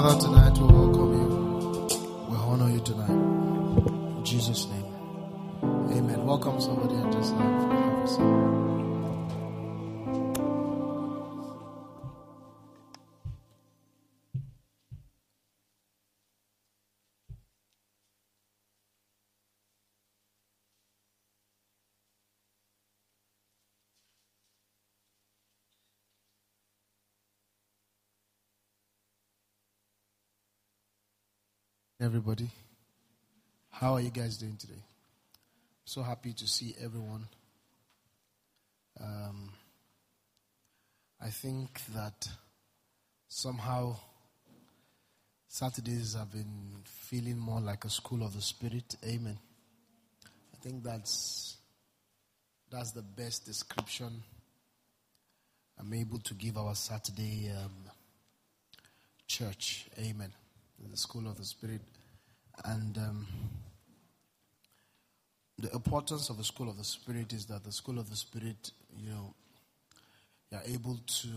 Father, tonight Everybody, how are you guys doing today? So happy to see everyone. Um, I think that somehow Saturdays have been feeling more like a school of the spirit. Amen. I think that's that's the best description I'm able to give our Saturday um, church. Amen. The school of the spirit, and um, the importance of the school of the spirit is that the school of the spirit, you know, you're able to.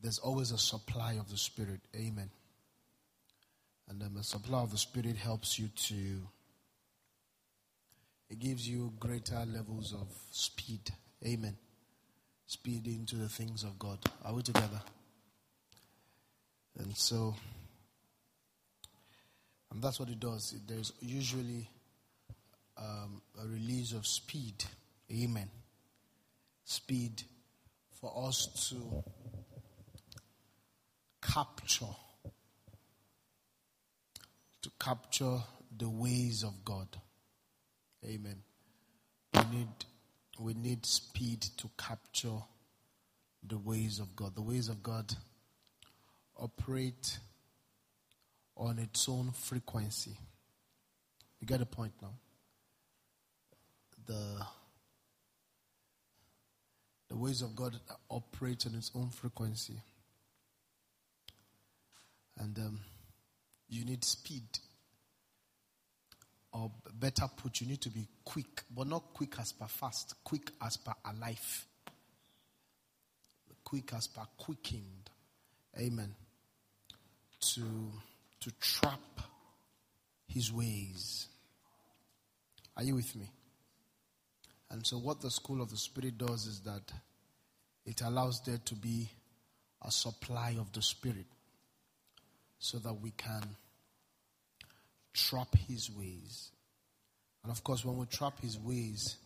There's always a supply of the spirit. Amen. And then the supply of the spirit helps you to. It gives you greater levels of speed. Amen. Speed into the things of God. Are we together? And so, and that's what it does. There's usually um, a release of speed. Amen. Speed for us to capture, to capture the ways of God. Amen. We need, we need speed to capture the ways of God. The ways of God operate on its own frequency. You get the point now? The the ways of God operate on its own frequency. And um, you need speed. Or better put, you need to be quick, but not quick as per fast, quick as per alive, quick as per quickened. Amen to to trap his ways. Are you with me? And so what the school of the spirit does is that it allows there to be a supply of the spirit so that we can trap his ways. And of course when we trap his ways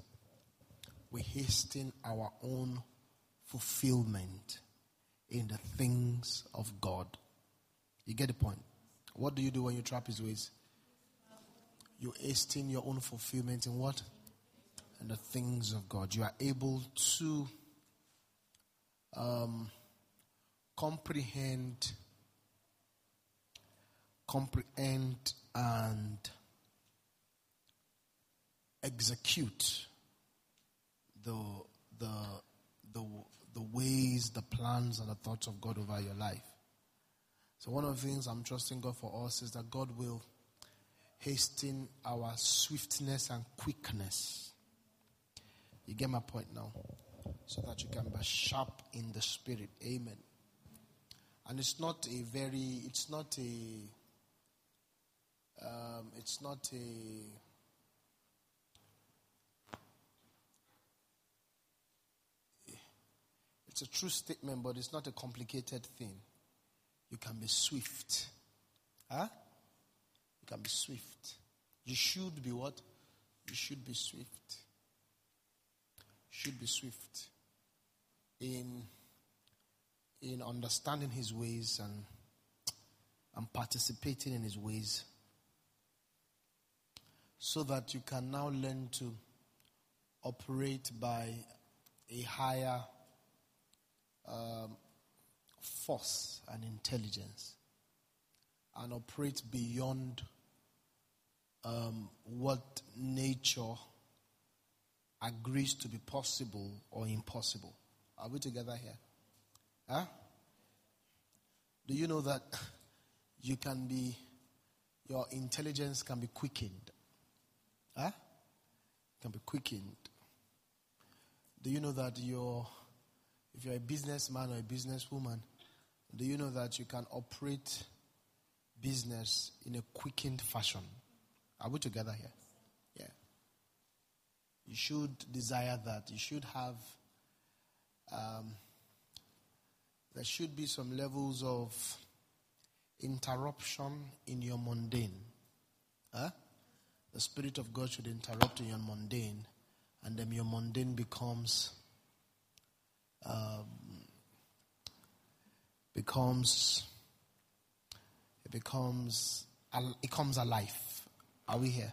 we hasten our own fulfillment in the things of God. You get the point? What do you do when you trap his ways? You hasten your own fulfillment in what? In the things of God. You are able to um, comprehend, comprehend, and execute the the the the ways, the plans, and the thoughts of God over your life. So one of the things I'm trusting God for us is that God will hasten our swiftness and quickness. You get my point now? So that you can be sharp in the spirit. Amen. And it's not a very, it's not a, um, it's not a, it's a true statement, but it's not a complicated thing you can be swift. Huh? You can be swift. You should be what? You should be swift. Should be swift in in understanding his ways and and participating in his ways so that you can now learn to operate by a higher um, force and intelligence and operate beyond um, what nature agrees to be possible or impossible. Are we together here? Huh? Do you know that you can be, your intelligence can be quickened? Huh? Can be quickened. Do you know that your, if you're a businessman or a businesswoman, Do you know that you can operate business in a quickened fashion? Are we together here? Yeah. You should desire that. You should have, um, there should be some levels of interruption in your mundane. Huh? The Spirit of God should interrupt in your mundane, and then your mundane becomes um, becomes it becomes it comes alive. Are we here?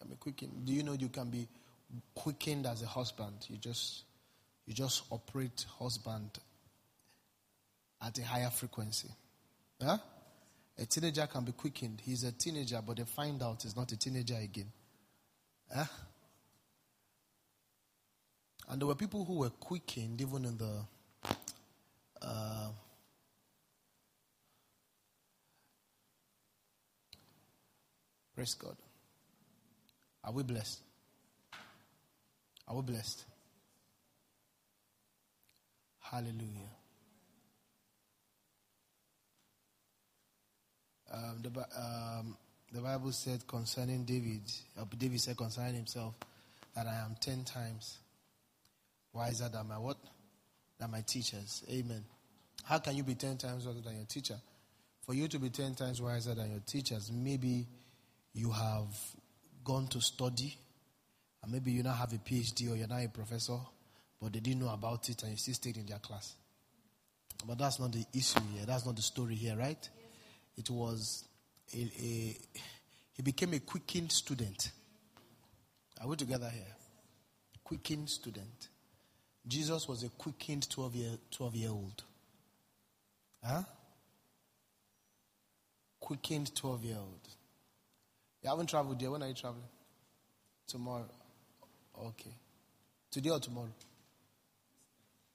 Can be quickened. Do you know you can be quickened as a husband? You just you just operate husband at a higher frequency. Huh? A teenager can be quickened. He's a teenager, but they find out he's not a teenager again. Huh? And there were people who were quickened even in the uh, praise God. Are we blessed? Are we blessed? Hallelujah. Um, the, um, the Bible said concerning David, uh, David said concerning himself that I am ten times wiser than my what? Than my teachers. Amen. How can you be ten times wiser than your teacher? For you to be ten times wiser than your teachers, maybe you have gone to study, and maybe you now have a PhD or you're now a professor, but they didn't know about it and you still stayed in their class. But that's not the issue here. That's not the story here, right? It was a, a he became a quickened student. Are we together here? Quickened student. Jesus was a quickened 12 year, 12 year old. Huh? Quickened 12 year old. You haven't traveled yet. When are you traveling? Tomorrow. Okay. Today or tomorrow?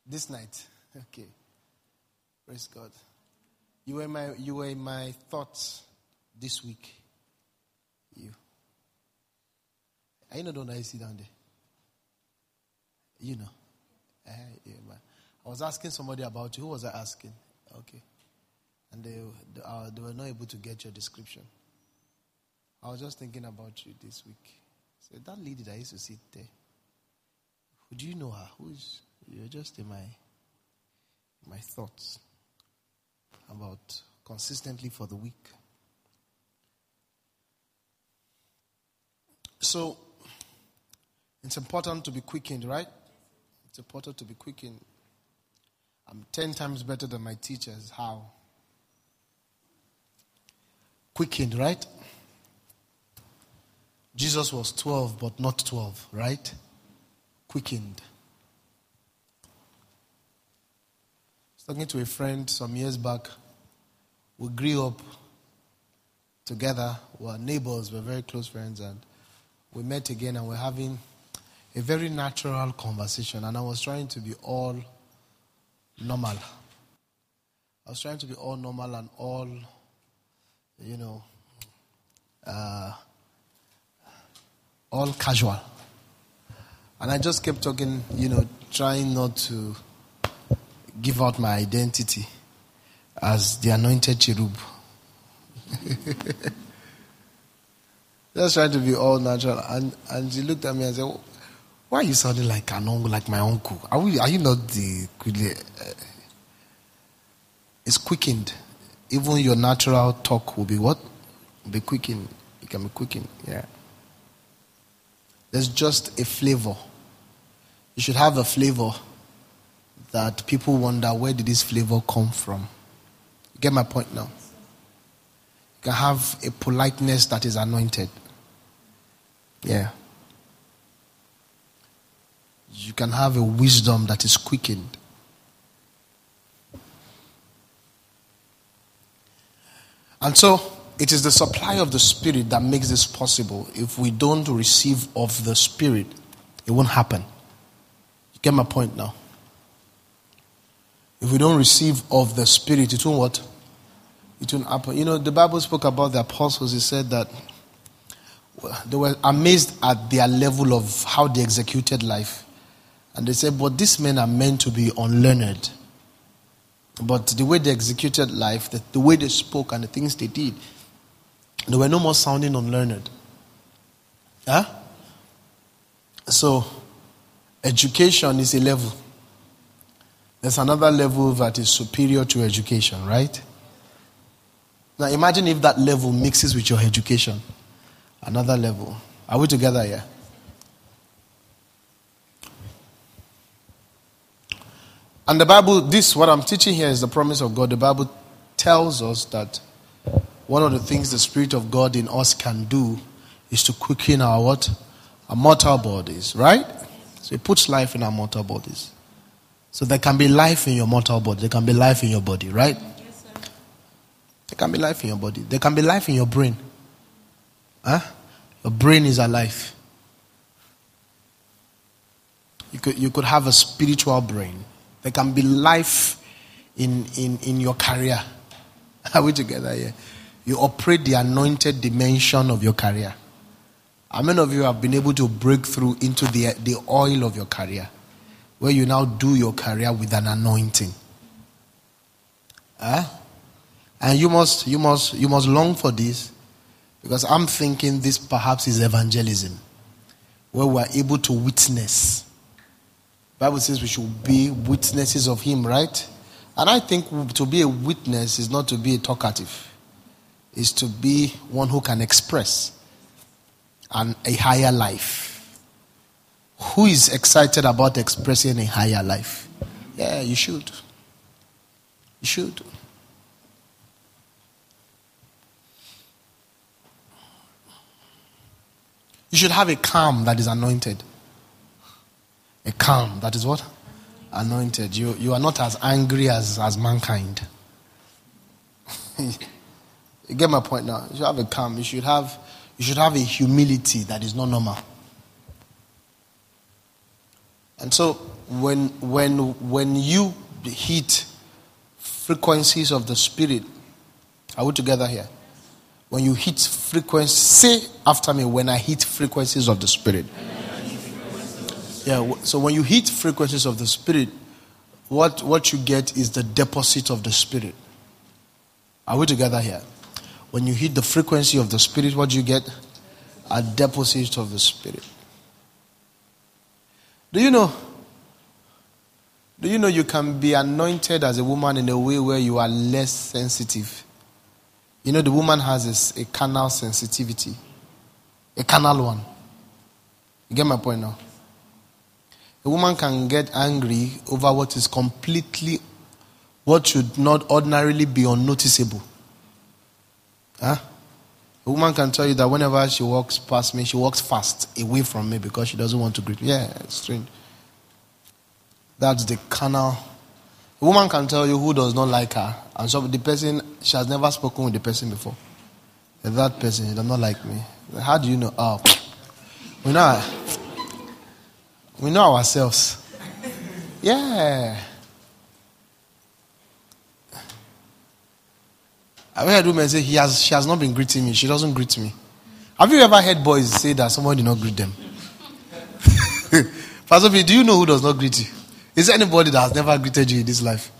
This night. Okay. Praise God. You were my you were in my thoughts this week. You. I know don't I see down there. You know. Uh, yeah, I was asking somebody about you. Who was I asking? Okay. And they, they, uh, they were not able to get your description. I was just thinking about you this week. So that lady that used to sit there, who do you know her? Who's you're just in my my thoughts about consistently for the week. So it's important to be quickened, right? It's to be quickened. I'm 10 times better than my teachers. How? Quickened, right? Jesus was 12, but not 12, right? Quickened. I was talking to a friend some years back. We grew up together. We were neighbors, we were very close friends, and we met again and we're having a very natural conversation, and I was trying to be all normal. I was trying to be all normal and all, you know, uh, all casual. And I just kept talking, you know, trying not to give out my identity as the anointed cherub. just trying to be all natural. And, and she looked at me and said, why are you sounding like an uncle, like my uncle? Are, we, are you not the. Uh, it's quickened. Even your natural talk will be what? Be quickened. It can be quickened. Yeah. There's just a flavor. You should have a flavor that people wonder where did this flavor come from. You get my point now? You can have a politeness that is anointed. Yeah you can have a wisdom that is quickened. And so, it is the supply of the Spirit that makes this possible. If we don't receive of the Spirit, it won't happen. You get my point now? If we don't receive of the Spirit, it won't what? It won't happen. You know, the Bible spoke about the apostles. It said that they were amazed at their level of how they executed life. And they said, But these men are meant to be unlearned. But the way they executed life, the, the way they spoke, and the things they did, they were no more sounding unlearned. Huh? So, education is a level. There's another level that is superior to education, right? Now, imagine if that level mixes with your education. Another level. Are we together here? And the Bible, this, what I'm teaching here is the promise of God. The Bible tells us that one of the things the Spirit of God in us can do is to quicken our what? Our mortal bodies, right? So it puts life in our mortal bodies. So there can be life in your mortal body. There can be life in your body, right? Yes, sir. There can be life in your body. There can be life in your brain. Huh? Your brain is alive. You could, you could have a spiritual brain. There can be life in, in, in your career. Are we together here? You operate the anointed dimension of your career. How many of you have been able to break through into the, the oil of your career? Where you now do your career with an anointing. Huh? And you must, you must, you must long for this because I'm thinking this perhaps is evangelism, where we are able to witness. Bible says we should be witnesses of Him, right? And I think to be a witness is not to be a talkative, is to be one who can express and a higher life. Who is excited about expressing a higher life? Yeah, you should. You should. You should have a calm that is anointed. A calm that is what? Anointed. You, you are not as angry as, as mankind. you get my point now. You should have a calm. You should have, you should have a humility that is not normal. And so when, when, when you hit frequencies of the spirit, are we together here? When you hit frequency, say after me, when I hit frequencies of the Spirit. Yeah, so when you hit frequencies of the Spirit, what, what you get is the deposit of the Spirit. Are we together here? When you hit the frequency of the Spirit, what do you get? A deposit of the Spirit. Do you know? Do you know you can be anointed as a woman in a way where you are less sensitive? You know, the woman has a, a carnal sensitivity, a carnal one. You get my point now? A woman can get angry over what is completely, what should not ordinarily be unnoticeable. Huh? A woman can tell you that whenever she walks past me, she walks fast away from me because she doesn't want to greet me. Yeah, it's strange. That's the carnal a woman can tell you who does not like her, and so the person she has never spoken with the person before. And that person does not like me. How do you know? Oh, we know. We know ourselves. Yeah. I've heard women say he has, she has not been greeting me. She doesn't greet me. Have you ever heard boys say that someone did not greet them? Pastor do you know who does not greet you? Is there anybody that has never greeted you in this life?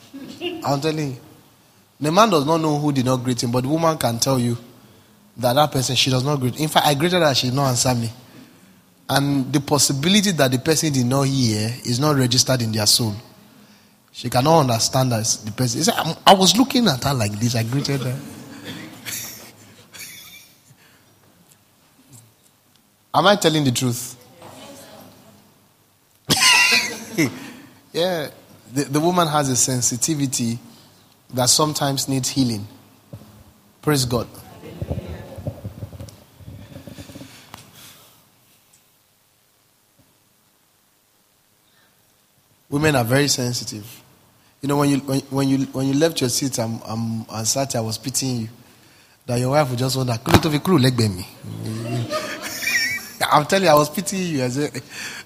I'm telling you. The man does not know who did not greet him, but the woman can tell you that that person, she does not greet. In fact, I greeted her, she did not answer me. And the possibility that the person did not hear is not registered in their soul. She cannot understand that the person. I was looking at her like this, I greeted her. Am I telling the truth? Yeah, the, the woman has a sensitivity that sometimes needs healing. Praise God. Women are very sensitive. You know, when you when, when you when you left your seat and, um, and sat, I was pitying you. That your wife would just wonder, crew leg me. I'm telling you, I was pitying you. I said,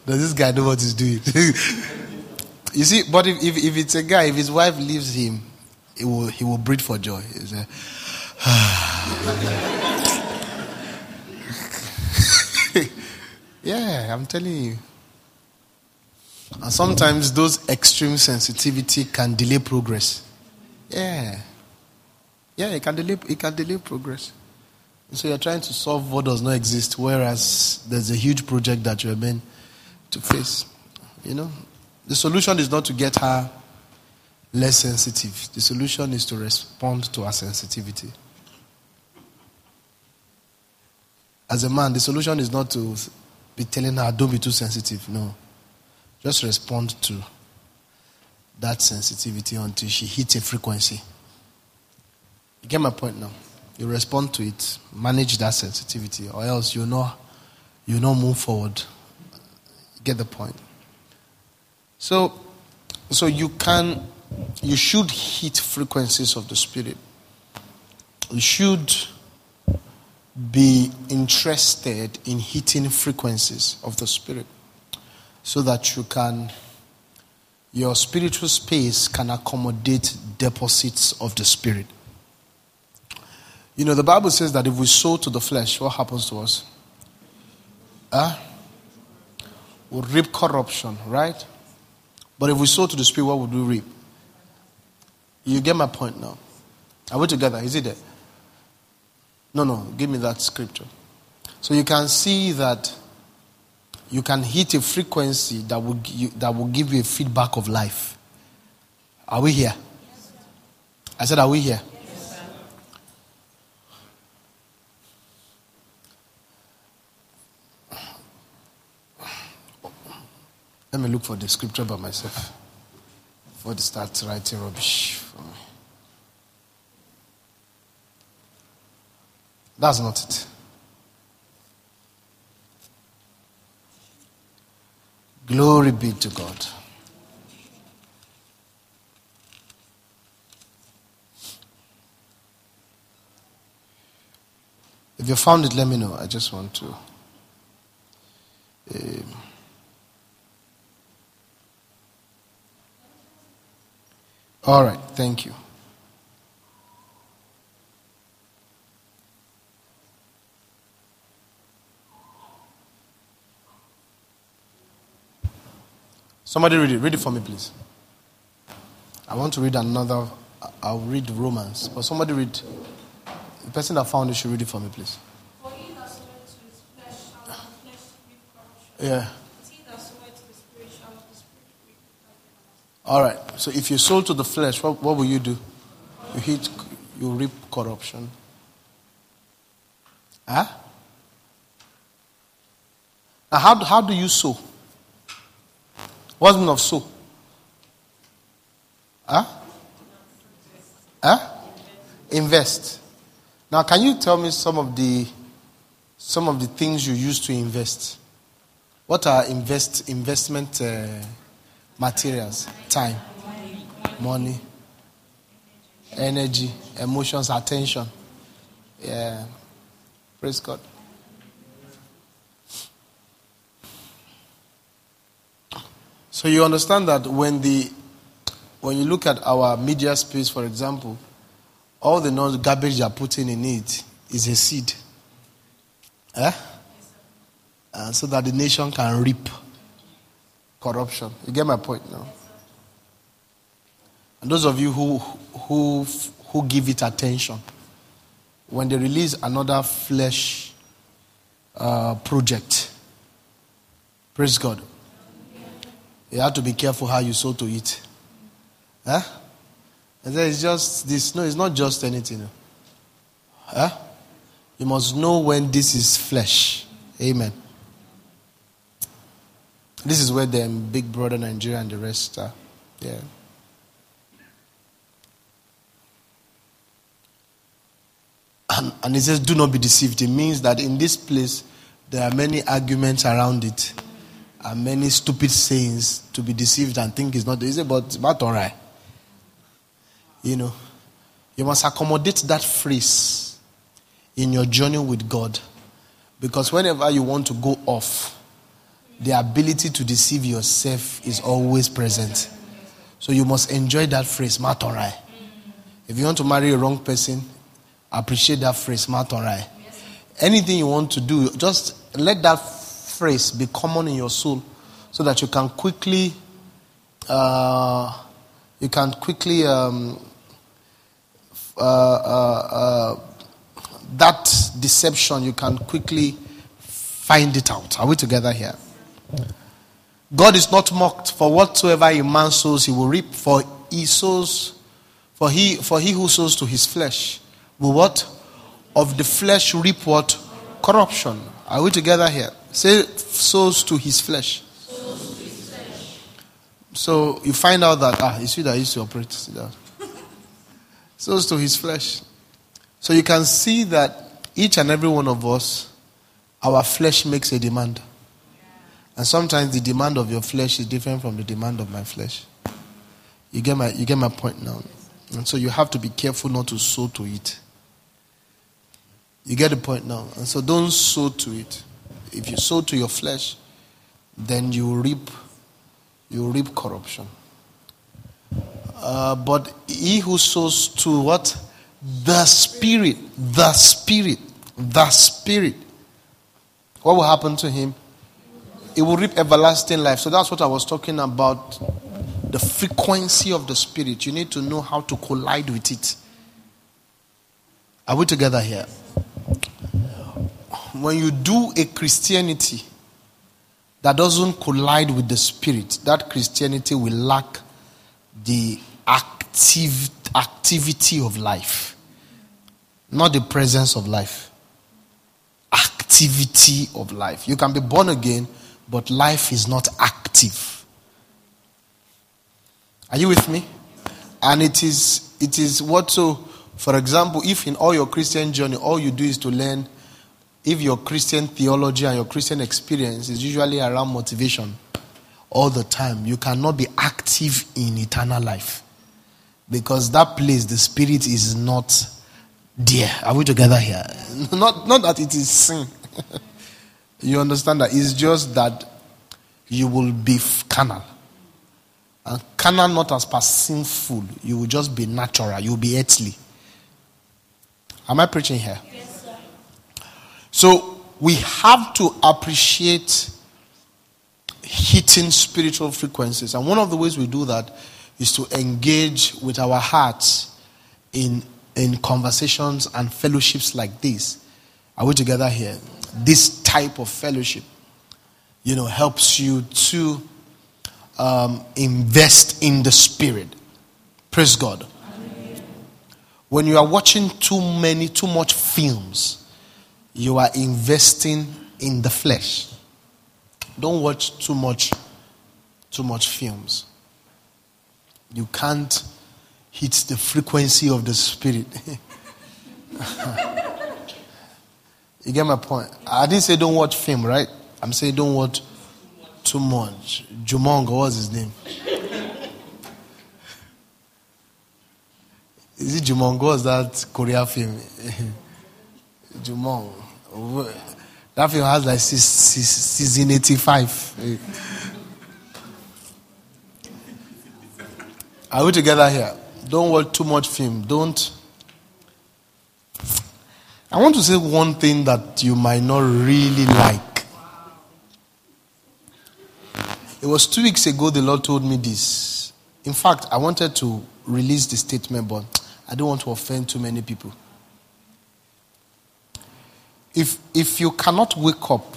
Does this guy know what he's doing? You see, but if, if, if, it's a guy, if his wife leaves him, he will, he will breathe for joy. Say, yeah, I'm telling you. And sometimes those extreme sensitivity can delay progress. Yeah. Yeah, it can delay, it can delay progress. So you're trying to solve what does not exist, whereas there's a huge project that you're meant to face. You know, the solution is not to get her less sensitive. The solution is to respond to her sensitivity. As a man, the solution is not to be telling her, don't be too sensitive. No. Just respond to that sensitivity until she hits a frequency. You get my point now? You respond to it, manage that sensitivity, or else you know you not move forward. get the point. So so you can you should hit frequencies of the spirit. You should be interested in hitting frequencies of the spirit so that you can your spiritual space can accommodate deposits of the spirit. You know, the Bible says that if we sow to the flesh, what happens to us? Huh? We reap corruption, right? But if we sow to the spirit, what would we reap? You get my point now. Are we together? Is it there? No, no. Give me that scripture. So you can see that you can hit a frequency that will, that will give you a feedback of life. Are we here? I said, Are we here? Let me look for the scripture by myself before they start writing rubbish for me. That's not it. Glory be to God. If you found it, let me know. I just want to. Um, all right, thank you. Somebody read it. Read it for me, please. I want to read another. I'll read Romans. But somebody read. The person that found it should read it for me, please. Yeah. All right. So if you sold to the flesh, what, what will you do? You hit, you reap corruption. Huh? Now, how, how do you sow? What's meaning of sow? Huh? Huh? Invest. Now, can you tell me some of the some of the things you use to invest? What are invest investment uh, materials? Time, money, energy, emotions, attention. Yeah. Praise God. So you understand that when the when you look at our media space, for example, all the non garbage you are putting in it is a seed. Eh? So that the nation can reap corruption. You get my point now? And those of you who who who give it attention, when they release another flesh uh, project, praise God, you have to be careful how you sow to it. Huh? Eh? And then it's just this. No, it's not just anything. Huh? You must know when this is flesh. Amen. This is where the Big Brother Nigeria and the rest are. Yeah. And, and it says, do not be deceived. It means that in this place, there are many arguments around it and many stupid sayings to be deceived and think it's not easy, but about all right. You know, you must accommodate that phrase in your journey with God. Because whenever you want to go off, the ability to deceive yourself is always present. So you must enjoy that phrase, matorai. If you want to marry a wrong person, appreciate that phrase, matorai. Anything you want to do, just let that phrase be common in your soul so that you can quickly uh, you can quickly um, uh, uh, uh, that deception, you can quickly find it out. Are we together here? God is not mocked for whatsoever a man sows, he will reap. For he sows, for he, for he who sows to his flesh will what? Of the flesh reap what? Corruption. Are we together here? Say souls to his flesh. So you find out that ah, you see that used to operate. See that. sows to his flesh. So you can see that each and every one of us, our flesh makes a demand. And sometimes the demand of your flesh is different from the demand of my flesh. You get my, you get my point now. And so you have to be careful not to sow to it. You get the point now. And so don't sow to it. If you sow to your flesh, then you reap you reap corruption. Uh, but he who sows to what? The Spirit. The Spirit. The Spirit. What will happen to him? It will reap everlasting life. So that's what I was talking about. The frequency of the Spirit. You need to know how to collide with it. Are we together here? When you do a Christianity that doesn't collide with the spirit, that Christianity will lack the active activity of life, not the presence of life. Activity of life. You can be born again, but life is not active. Are you with me? And it is it is what so for example, if in all your Christian journey all you do is to learn if your Christian theology and your Christian experience is usually around motivation all the time, you cannot be active in eternal life. Because that place, the spirit is not there. Are we together here? Not, not that it is sin. you understand that? It's just that you will be carnal. And carnal not as per sinful. You will just be natural. You will be earthly. Am I preaching here? So we have to appreciate hitting spiritual frequencies. And one of the ways we do that is to engage with our hearts in, in conversations and fellowships like this. Are we together here? This type of fellowship, you know, helps you to um, invest in the spirit. Praise God. Amen. When you are watching too many, too much films, you are investing in the flesh. Don't watch too much too much films. You can't hit the frequency of the spirit. you get my point? I didn't say don't watch film, right? I'm saying don't watch too much. Jumong, what's his name? Is it Jumong? What's that Korea film? Jumong. That film has like season 85. Are we together here? Don't watch too much film. Don't. I want to say one thing that you might not really like. It was two weeks ago the Lord told me this. In fact, I wanted to release the statement, but I don't want to offend too many people. If, if you cannot wake up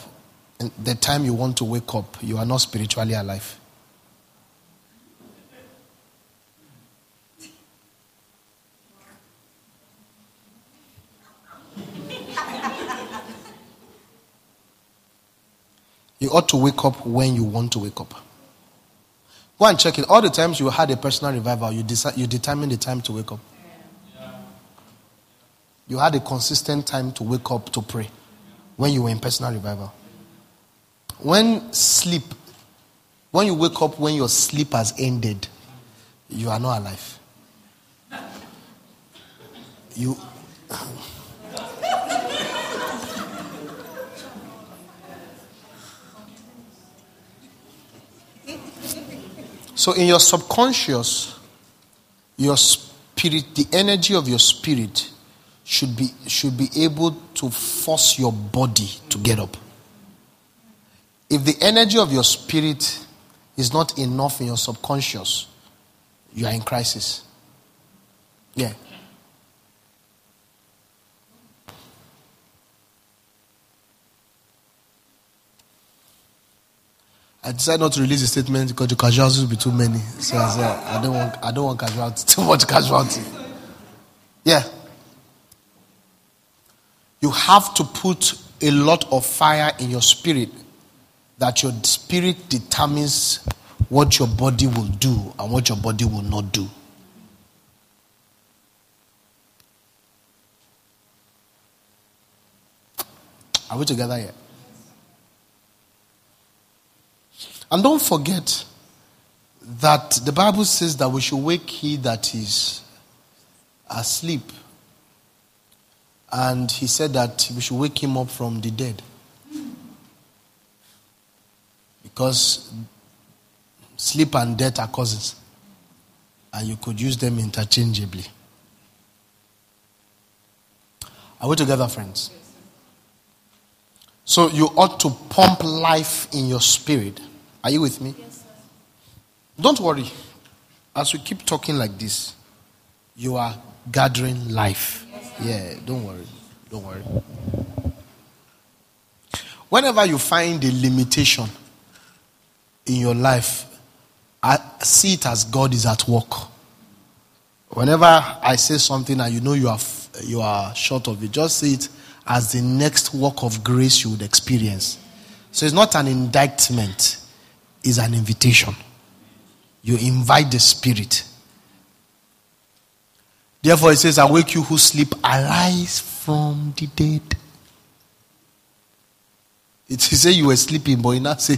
the time you want to wake up, you are not spiritually alive. You ought to wake up when you want to wake up. Go and check it. All the times you had a personal revival, you, decide, you determine the time to wake up. You had a consistent time to wake up to pray when you were in personal revival. When sleep, when you wake up when your sleep has ended, you are not alive. You. so, in your subconscious, your spirit, the energy of your spirit should be, should be able to force your body to get up. If the energy of your spirit is not enough in your subconscious, you are in crisis. Yeah. I decided not to release the statement because the casualties will be too many. So I said, I don't want, I don't want casualty, too much casualty. Yeah. You have to put a lot of fire in your spirit that your spirit determines what your body will do and what your body will not do. Are we together yet? And don't forget that the Bible says that we should wake he that is asleep. And he said that we should wake him up from the dead. Because sleep and death are cousins. And you could use them interchangeably. Are we together, friends? So you ought to pump life in your spirit. Are you with me? Yes, Don't worry. As we keep talking like this, you are gathering life. Yeah, don't worry. Don't worry. Whenever you find a limitation in your life, I see it as God is at work. Whenever I say something and you know you are, you are short of it, just see it as the next work of grace you would experience. So it's not an indictment, it's an invitation. You invite the Spirit. Therefore, it says, Awake you who sleep, arise from the dead. It says you were sleeping, but it now say,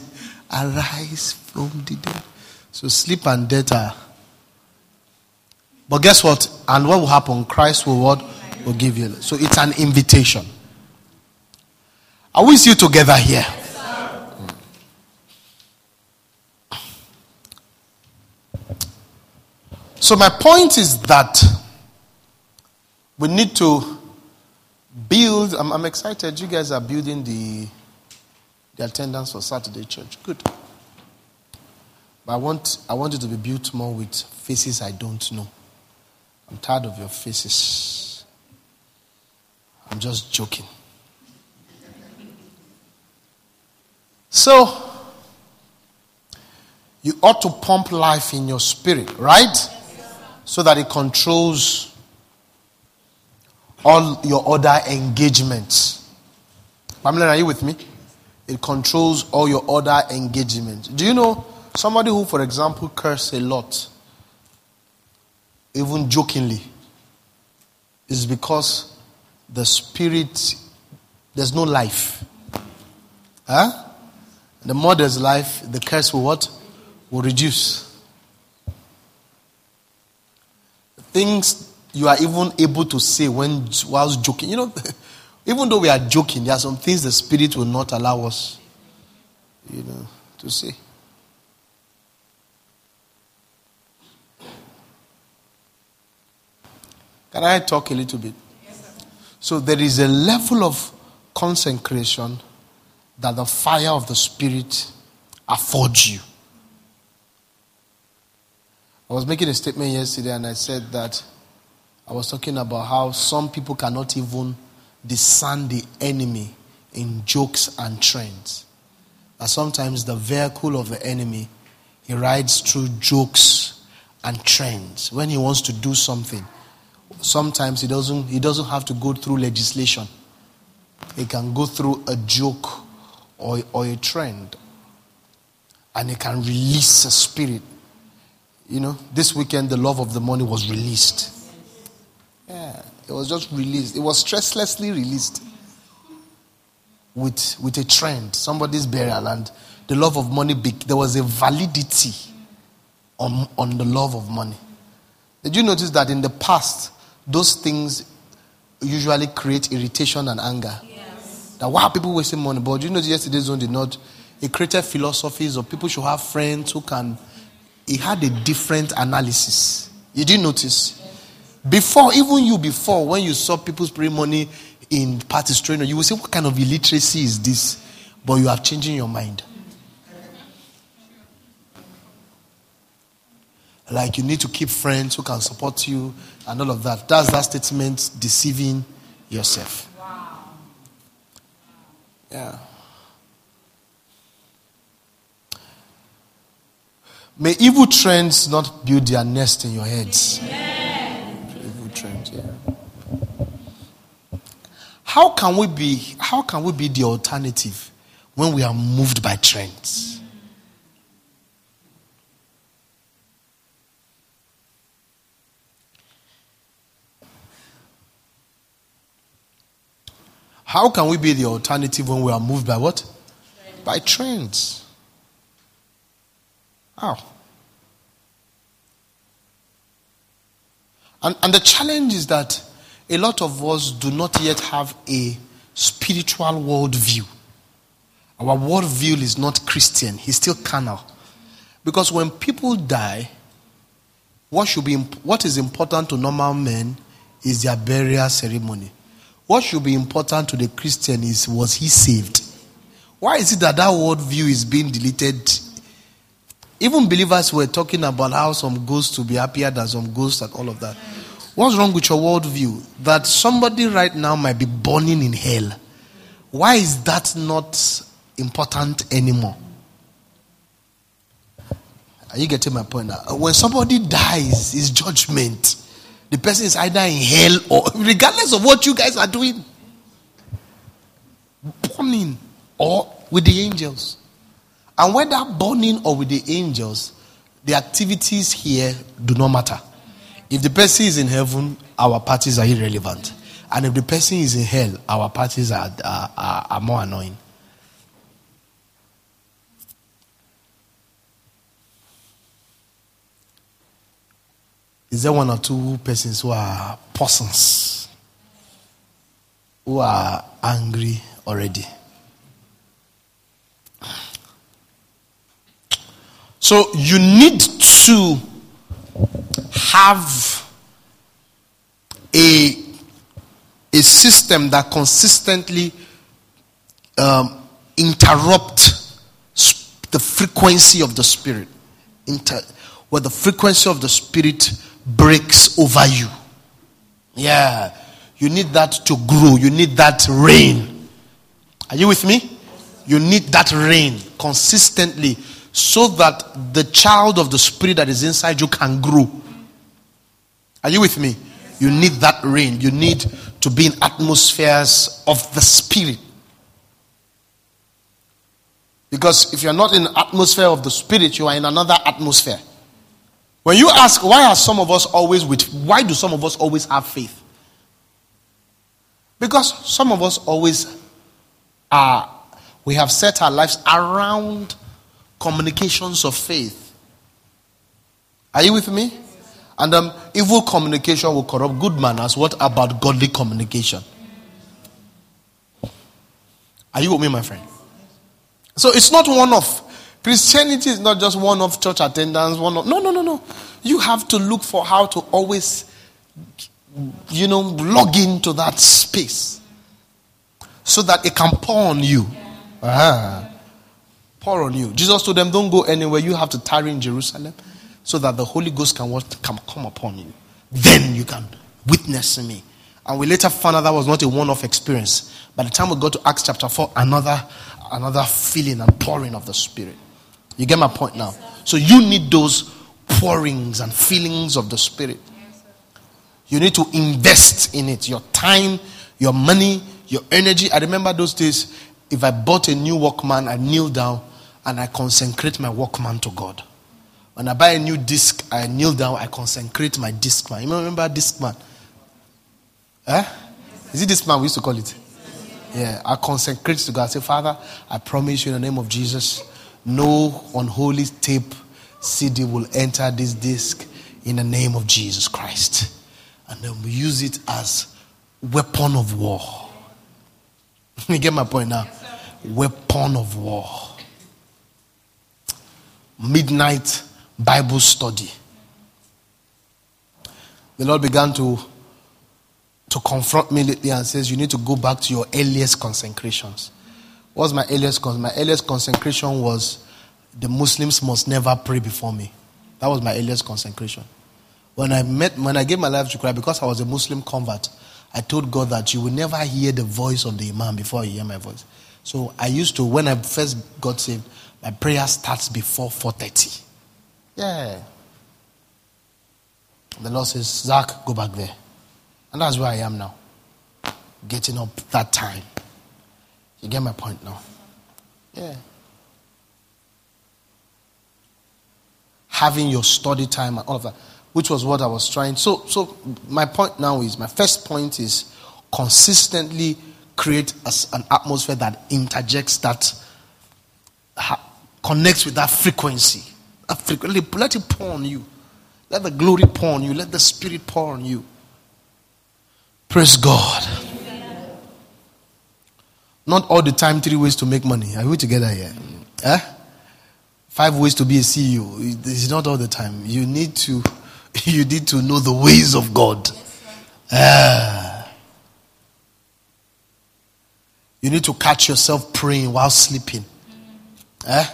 Arise from the dead. So sleep and death are. But guess what? And what will happen? Christ will what? Will give you. So it's an invitation. Are we still together here? So my point is that we need to build. I'm, I'm, excited. You guys are building the the attendance for Saturday church. Good. But I want, I want it to be built more with faces I don't know. I'm tired of your faces. I'm just joking. So, you ought to pump life in your spirit, right? So that it controls all your other engagements. Pamela, are you with me? It controls all your other engagements. Do you know Somebody who, for example, curse a lot, even jokingly, is because the spirit, there's no life. Huh? The more there's life, the curse will what? Will reduce. Things you are even able to say when whilst joking. You know, even though we are joking, there are some things the spirit will not allow us, you know, to say. Can I talk a little bit? so there is a level of consecration that the fire of the Spirit affords you. I was making a statement yesterday and I said that I was talking about how some people cannot even discern the enemy in jokes and trends. That sometimes the vehicle of the enemy, he rides through jokes and trends. When he wants to do something, sometimes he doesn't, he doesn't have to go through legislation. He can go through a joke or, or a trend. And he can release a spirit. You know, this weekend the love of the money was released. Yeah, it was just released. It was stresslessly released with, with a trend, somebody's burial, and the love of money, there was a validity on, on the love of money. Did you notice that in the past, those things usually create irritation and anger. Yes. That why people wasting money? But you know, yesterday's one did not. It created philosophies of people should have friends who can. It had a different analysis. You didn't notice? Before, even you before, when you saw people spending money in parties trainer, you would say, What kind of illiteracy is this? But you are changing your mind. Like you need to keep friends who can support you and all of that. That's that statement deceiving yourself. Yeah. May evil trends not build their nest in your heads. Evil trends, yeah. How can we be how can we be the alternative when we are moved by trends? How can we be the alternative when we are moved by what? By trends. How? And, and the challenge is that a lot of us do not yet have a spiritual worldview. Our worldview is not Christian, it's still carnal. Because when people die, what, should be, what is important to normal men is their burial ceremony. What should be important to the Christian is was he saved? Why is it that that worldview is being deleted? Even believers were talking about how some ghosts to be happier than some ghosts and all of that. What's wrong with your worldview? That somebody right now might be burning in hell. Why is that not important anymore? Are you getting my point now? Uh, when somebody dies, it's judgment. The person is either in hell or, regardless of what you guys are doing, burning or with the angels. And whether burning or with the angels, the activities here do not matter. If the person is in heaven, our parties are irrelevant. And if the person is in hell, our parties are, are, are, more annoying. Is there one or two persons who are persons who are angry already? So you need to have a, a system that consistently um, interrupt the frequency of the spirit, Inter- where the frequency of the spirit breaks over you. Yeah. You need that to grow. You need that rain. Are you with me? You need that rain consistently so that the child of the spirit that is inside you can grow. Are you with me? You need that rain. You need to be in atmospheres of the spirit. Because if you're not in the atmosphere of the spirit, you are in another atmosphere. When you ask, why are some of us always with, why do some of us always have faith? Because some of us always are, we have set our lives around communications of faith. Are you with me? And um, evil communication will corrupt good manners. What about godly communication? Are you with me, my friend? So it's not one of Christianity is not just one of church attendance, one of no, no, no, no. You have to look for how to always, you know, log into that space so that it can pour on you. Ah, pour on you. Jesus told them, "Don't go anywhere. You have to tarry in Jerusalem, so that the Holy Ghost can, can come upon you. Then you can witness me." And we later found out that was not a one-off experience. By the time we got to Acts chapter four, another another feeling and pouring of the Spirit. You get my point now? So you need those pourings and feelings of the Spirit. You need to invest in it your time, your money, your energy. I remember those days, if I bought a new Walkman, I kneel down and I consecrate my Walkman to God. When I buy a new disc, I kneel down, I consecrate my Discman. You remember Discman? Eh? Is it this Discman we used to call it? Yeah, I consecrate to God. I say, Father, I promise you in the name of Jesus no unholy tape CD will enter this disc in the name of Jesus Christ. And then we use it as weapon of war. you get my point now? weapon of war. Midnight Bible study. The Lord began to to confront me lately and says, You need to go back to your earliest consecrations. What's my earliest consecration? My earliest consecration was the Muslims must never pray before me. That was my earliest consecration. When I met, when I gave my life to Christ, because I was a Muslim convert, I told God that you will never hear the voice of the Imam before you hear my voice. So I used to, when I first got saved, my prayer starts before 4.30. Yeah. The Lord says, Zach, go back there. And that's where I am now. Getting up that time. You get my point now? Yeah. Having your study time and all of that, which was what I was trying. So, so my point now is my first point is consistently create an atmosphere that interjects that connects with that frequency. That frequency. Let it pour on you. Let the glory pour on you. Let the spirit pour on you. Praise God. Not all the time, three ways to make money. Are we together here? Eh? Five ways to be a CEO. It's not all the time. You need to you need to know the ways of God. Eh. You need to catch yourself praying while sleeping. Eh?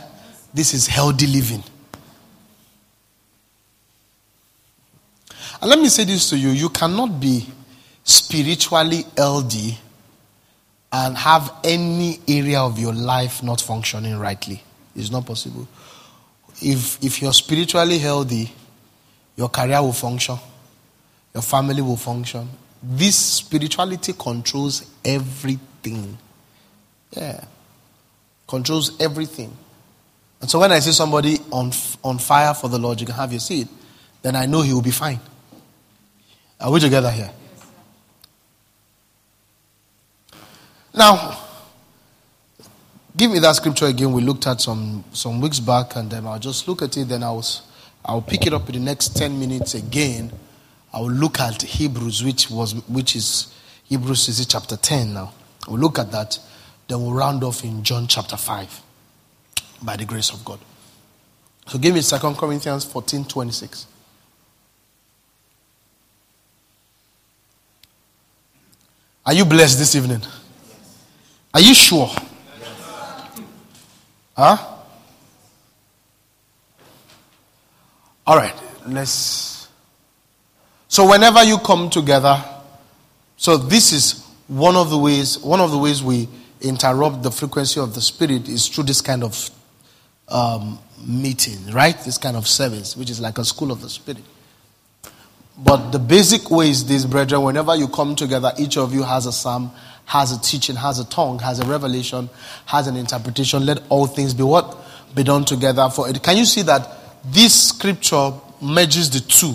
This is healthy living. And let me say this to you you cannot be spiritually healthy and have any area of your life not functioning rightly. It's not possible. If, if you're spiritually healthy, your career will function, your family will function. This spirituality controls everything. Yeah. Controls everything. And so when I see somebody on, on fire for the Lord, you can have your seat, then I know he will be fine. Are we together here? Now, give me that scripture again. We looked at some some weeks back, and then I'll just look at it. Then I'll I'll pick it up in the next ten minutes again. I'll look at Hebrews, which was which is Hebrews is chapter ten now. We'll look at that. Then we'll round off in John chapter five, by the grace of God. So give me Second Corinthians fourteen twenty six. Are you blessed this evening? Are you sure? Huh? All right, let's. So, whenever you come together, so this is one of the ways, one of the ways we interrupt the frequency of the spirit is through this kind of um, meeting, right? This kind of service, which is like a school of the spirit. But the basic way is this, brethren, whenever you come together, each of you has a psalm, has a teaching, has a tongue, has a revelation, has an interpretation. Let all things be what? Be done together for it. Can you see that this scripture merges the two?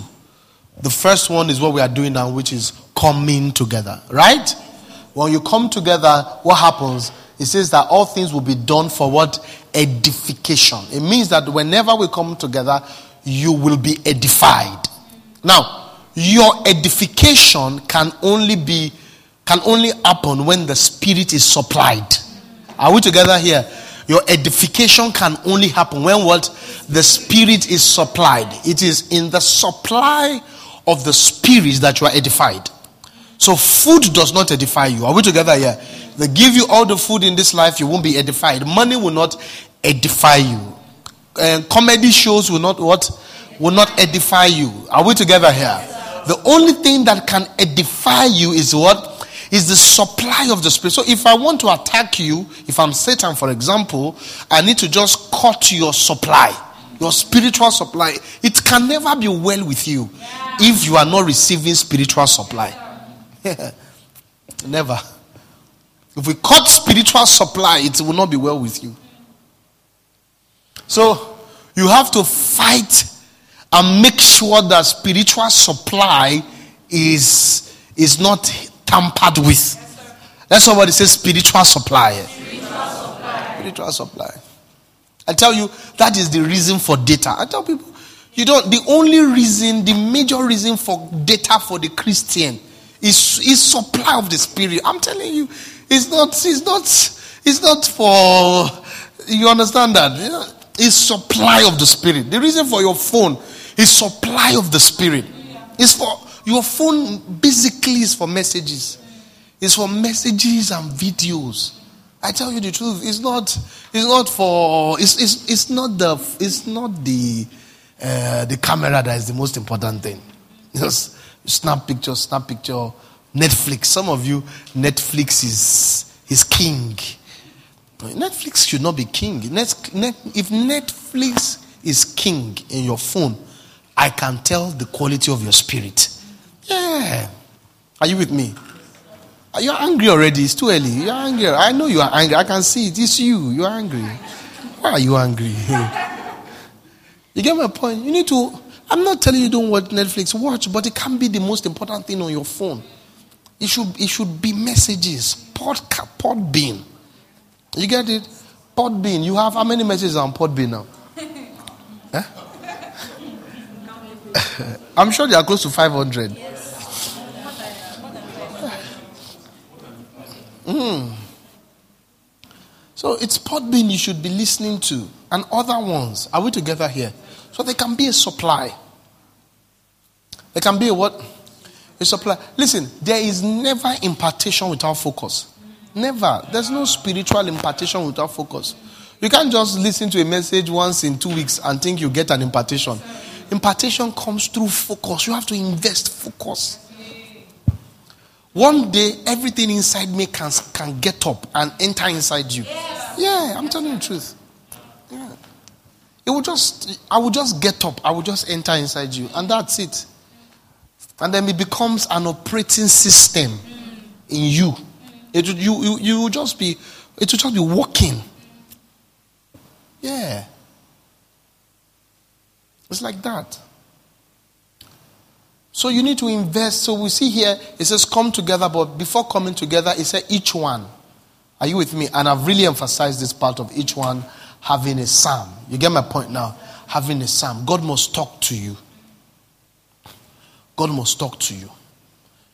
The first one is what we are doing now, which is coming together, right? When you come together, what happens? It says that all things will be done for what? Edification. It means that whenever we come together, you will be edified. Now, your edification can only be can only happen when the spirit is supplied. Are we together here? Your edification can only happen when what? The spirit is supplied. It is in the supply of the spirit that you are edified. So food does not edify you. Are we together here? They give you all the food in this life, you won't be edified. Money will not edify you. And comedy shows will not what? Will not edify you. Are we together here? The only thing that can edify you is what? is the supply of the spirit. So if I want to attack you, if I'm Satan, for example, I need to just cut your supply, your spiritual supply. It can never be well with you if you are not receiving spiritual supply. never. If we cut spiritual supply, it will not be well with you. So you have to fight and make sure that spiritual supply is, is not tampered with. Let somebody say spiritual supply. Spiritual supply. Spiritual supply. I tell you, that is the reason for data. I tell people, you don't, the only reason, the major reason for data for the Christian is, is supply of the spirit. I'm telling you, it's not, it's not, it's not for, you understand that? You know, it's supply of the spirit. The reason for your phone is supply of the spirit. It's for your phone basically is for messages. It's for messages and videos. I tell you the truth. It's not. It's not for. It's. It's, it's not the. It's not the. Uh, the camera that is the most important thing. Just snap picture. Snap picture. Netflix. Some of you, Netflix is is king. Netflix should not be king. Net, net, if Netflix is king in your phone, I can tell the quality of your spirit. Yeah. Are you with me? Are You're angry already. It's too early. You're angry. I know you are angry. I can see it. It's you. You're angry. Why are you angry? you get my point? You need to. I'm not telling you don't watch Netflix. Watch, but it can be the most important thing on your phone. It should, it should be messages. Pod, Podbean. You get it? Podbean. You have how many messages on Podbean now? eh? I'm sure they are close to 500. Mm. So it's Podbean you should be listening to, and other ones. Are we together here? So there can be a supply. There can be a what? A supply. Listen, there is never impartation without focus. Never. There's no spiritual impartation without focus. You can't just listen to a message once in two weeks and think you get an impartation. Impartation comes through focus. You have to invest focus. One day, everything inside me can, can get up and enter inside you. Yeah, I'm telling you the truth. It will just, I will just get up. I will just enter inside you. And that's it. And then it becomes an operating system in you. It you, you, you will just be, it will just be working. Yeah. It's like that. So you need to invest. So we see here, it says come together, but before coming together, it said each one. Are you with me? And I've really emphasized this part of each one having a psalm. You get my point now? Having a psalm. God must talk to you. God must talk to you.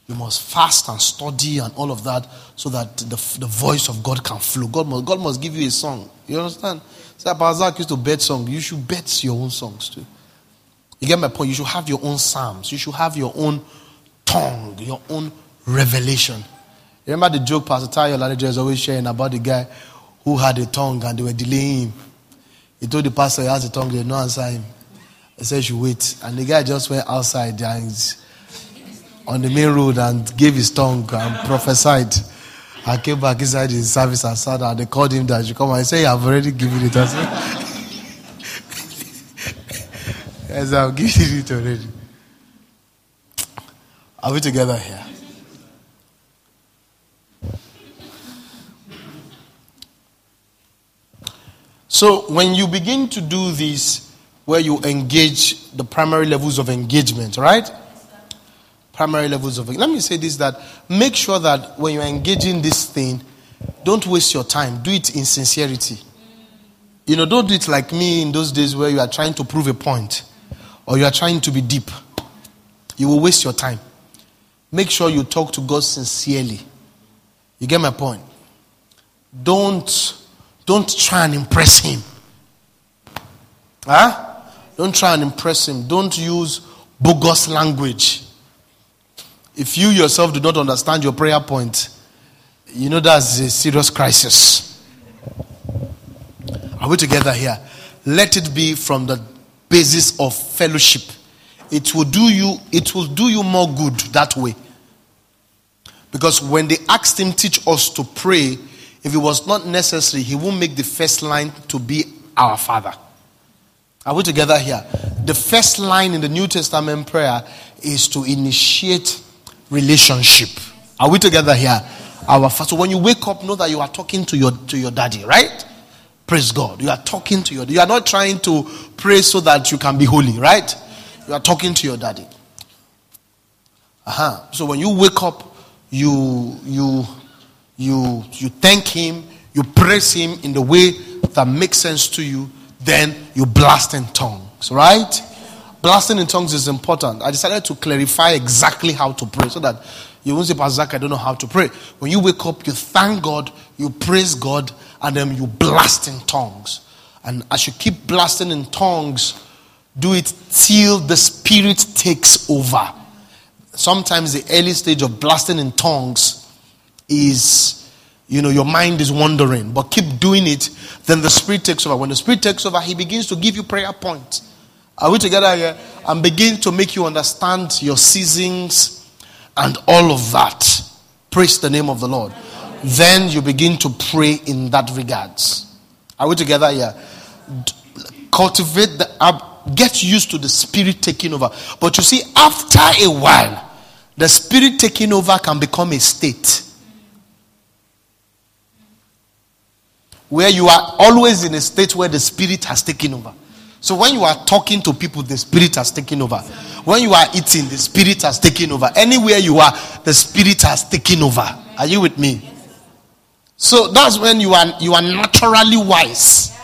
You must fast and study and all of that so that the, the voice of God can flow. God must, God must give you a song. You understand? So Balzac used to bet song. You should bet your own songs too. You get my point? You should have your own psalms. You should have your own tongue, your own revelation. You remember the joke Pastor Tayo Ladija is always sharing about the guy who had a tongue and they were delaying him. He told the pastor he has a tongue, they not answer him. He said, you wait. And the guy just went outside and on the main road and gave his tongue and prophesied. I came back inside his service and sat down. They called him that you come and say, I've already given it. I said, I've given it already. Are we together here? So when you begin to do this, where you engage the primary levels of engagement, right? Primary levels of. Let me say this: that make sure that when you're engaging this thing, don't waste your time. Do it in sincerity. You know, don't do it like me in those days where you are trying to prove a point or you are trying to be deep. You will waste your time. Make sure you talk to God sincerely. You get my point? Don't don't try and impress him. Huh? Don't try and impress him. Don't use bogus language. If you yourself do not understand your prayer point, you know that's a serious crisis. Are we together here? Let it be from the basis of fellowship. It will do you it will do you more good that way. Because when they asked him teach us to pray, if it was not necessary, he won't make the first line to be our father. Are we together here? The first line in the New Testament prayer is to initiate relationship. Are we together here? Our father. So when you wake up, know that you are talking to your to your daddy, right? Praise God. You are talking to your you are not trying to pray so that you can be holy, right? You are talking to your daddy. Uh-huh. So when you wake up, you you you you thank him, you praise him in the way that makes sense to you then you blast in tongues, right? Blasting in tongues is important. I decided to clarify exactly how to pray so that you won't say, Pastor Zach, I don't know how to pray. When you wake up, you thank God, you praise God, and then you blast in tongues. And as you keep blasting in tongues, do it till the Spirit takes over. Sometimes the early stage of blasting in tongues is you know, your mind is wandering, but keep doing it, then the Spirit takes over. When the Spirit takes over, He begins to give you prayer points. Are we together here? And begin to make you understand your seasons and all of that. Praise the name of the Lord. Then you begin to pray in that regards. Are we together here? cultivate the uh, get used to the spirit taking over. But you see, after a while, the spirit taking over can become a state. Where you are always in a state where the spirit has taken over. So when you are talking to people, the spirit has taken over. When you are eating, the spirit has taken over. Anywhere you are, the spirit has taken over. Are you with me? So that's when you are you are naturally wise.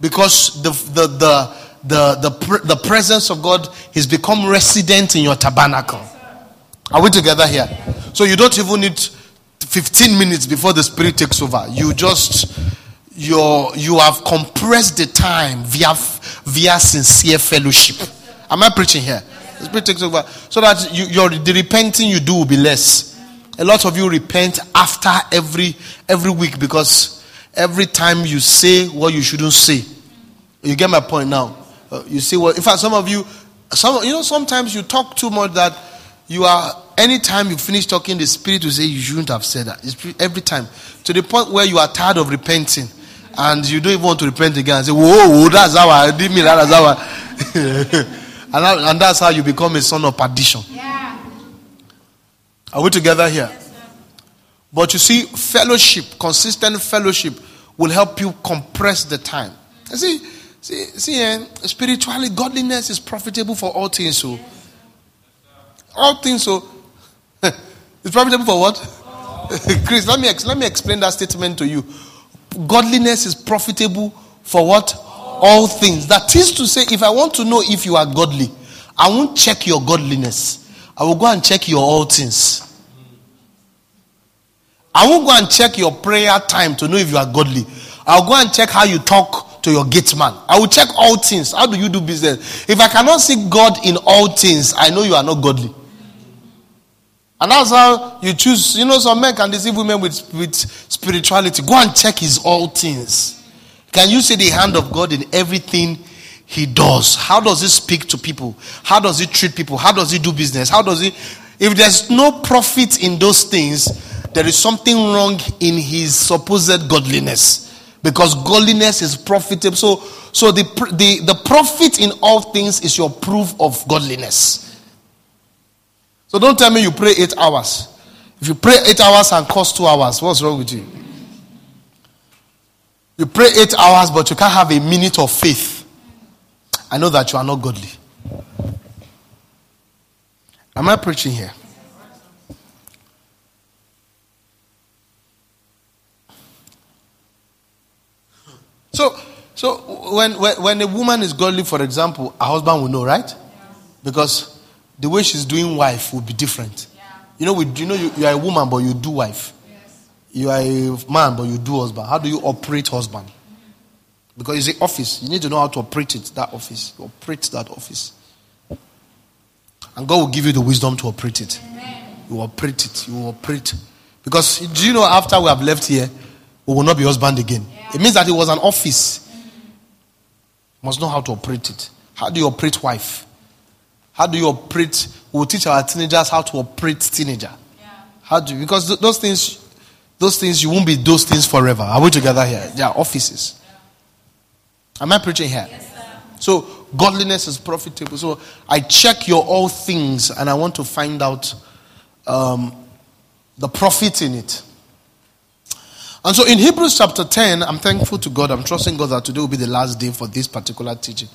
Because the the the the, the, the presence of God has become resident in your tabernacle. Are we together here? So you don't even need 15 minutes before the spirit takes over. You just you you have compressed the time via via sincere fellowship. Am I preaching here? Spirit takes over so that you, your the repenting you do will be less. A lot of you repent after every every week because every time you say what you shouldn't say. You get my point now. Uh, you see what? In fact, some of you, some you know, sometimes you talk too much that you are. Anytime you finish talking, the spirit will say you shouldn't have said that. It's every time to the point where you are tired of repenting, and you don't even want to repent again. And say, "Whoa, whoa that's how I did me. That's how I." and, that, and that's how you become a son of perdition. Yeah. Are we together here? Yes, but you see, fellowship, consistent fellowship, will help you compress the time. You see See, see eh, spiritually, godliness is profitable for all things. So, all things. So, it's profitable for what? Chris, let me let me explain that statement to you. Godliness is profitable for what? All things. That is to say, if I want to know if you are godly, I won't check your godliness. I will go and check your all things. I won't go and check your prayer time to know if you are godly. I'll go and check how you talk to your gate man. I will check all things. How do you do business? If I cannot see God in all things, I know you are not godly. And that's how you choose. You know, some men can deceive women with, with spirituality. Go and check his all things. Can you see the hand of God in everything he does? How does he speak to people? How does he treat people? How does he do business? How does he. If there's no profit in those things, there is something wrong in his supposed godliness because godliness is profitable. So, so the, the, the profit in all things is your proof of godliness. So don't tell me you pray eight hours. If you pray eight hours and cost two hours, what's wrong with you? You pray eight hours, but you can't have a minute of faith. I know that you are not godly. Am I preaching here? So, so when, when, when a woman is godly, for example, a husband will know, right? Because the way she's doing wife will be different. Yeah. You know, we, you know, you, you, are a woman, but you do wife. Yes. You are a man, but you do husband. How do you operate husband? Because it's an office. You need to know how to operate it, that office. You operate that office. And God will give you the wisdom to operate it. Amen. You operate it. You operate. Because do you know after we have left here, we will not be husband again. It means that it was an office. Must know how to operate it. How do you operate wife? How do you operate? We'll teach our teenagers how to operate teenager. How do you, because those things, those things you won't be those things forever. Are we together here? They are offices. Am I preaching here? Yes, so godliness is profitable. So I check your all things and I want to find out um, the profit in it. And so in Hebrews chapter 10, I'm thankful to God. I'm trusting God that today will be the last day for this particular teaching.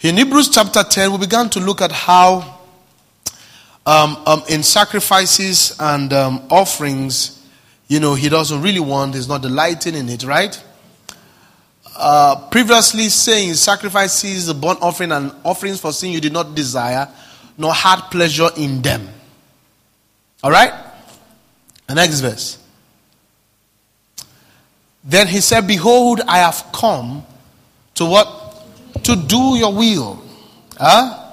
In Hebrews chapter 10, we began to look at how um, um, in sacrifices and um, offerings, you know, he doesn't really want, he's not delighting in it, right? Uh, previously saying sacrifices, the burnt offering, and offerings for sin you did not desire, nor had pleasure in them. All right? The next verse. Then he said, Behold, I have come to what? To do your will. Huh?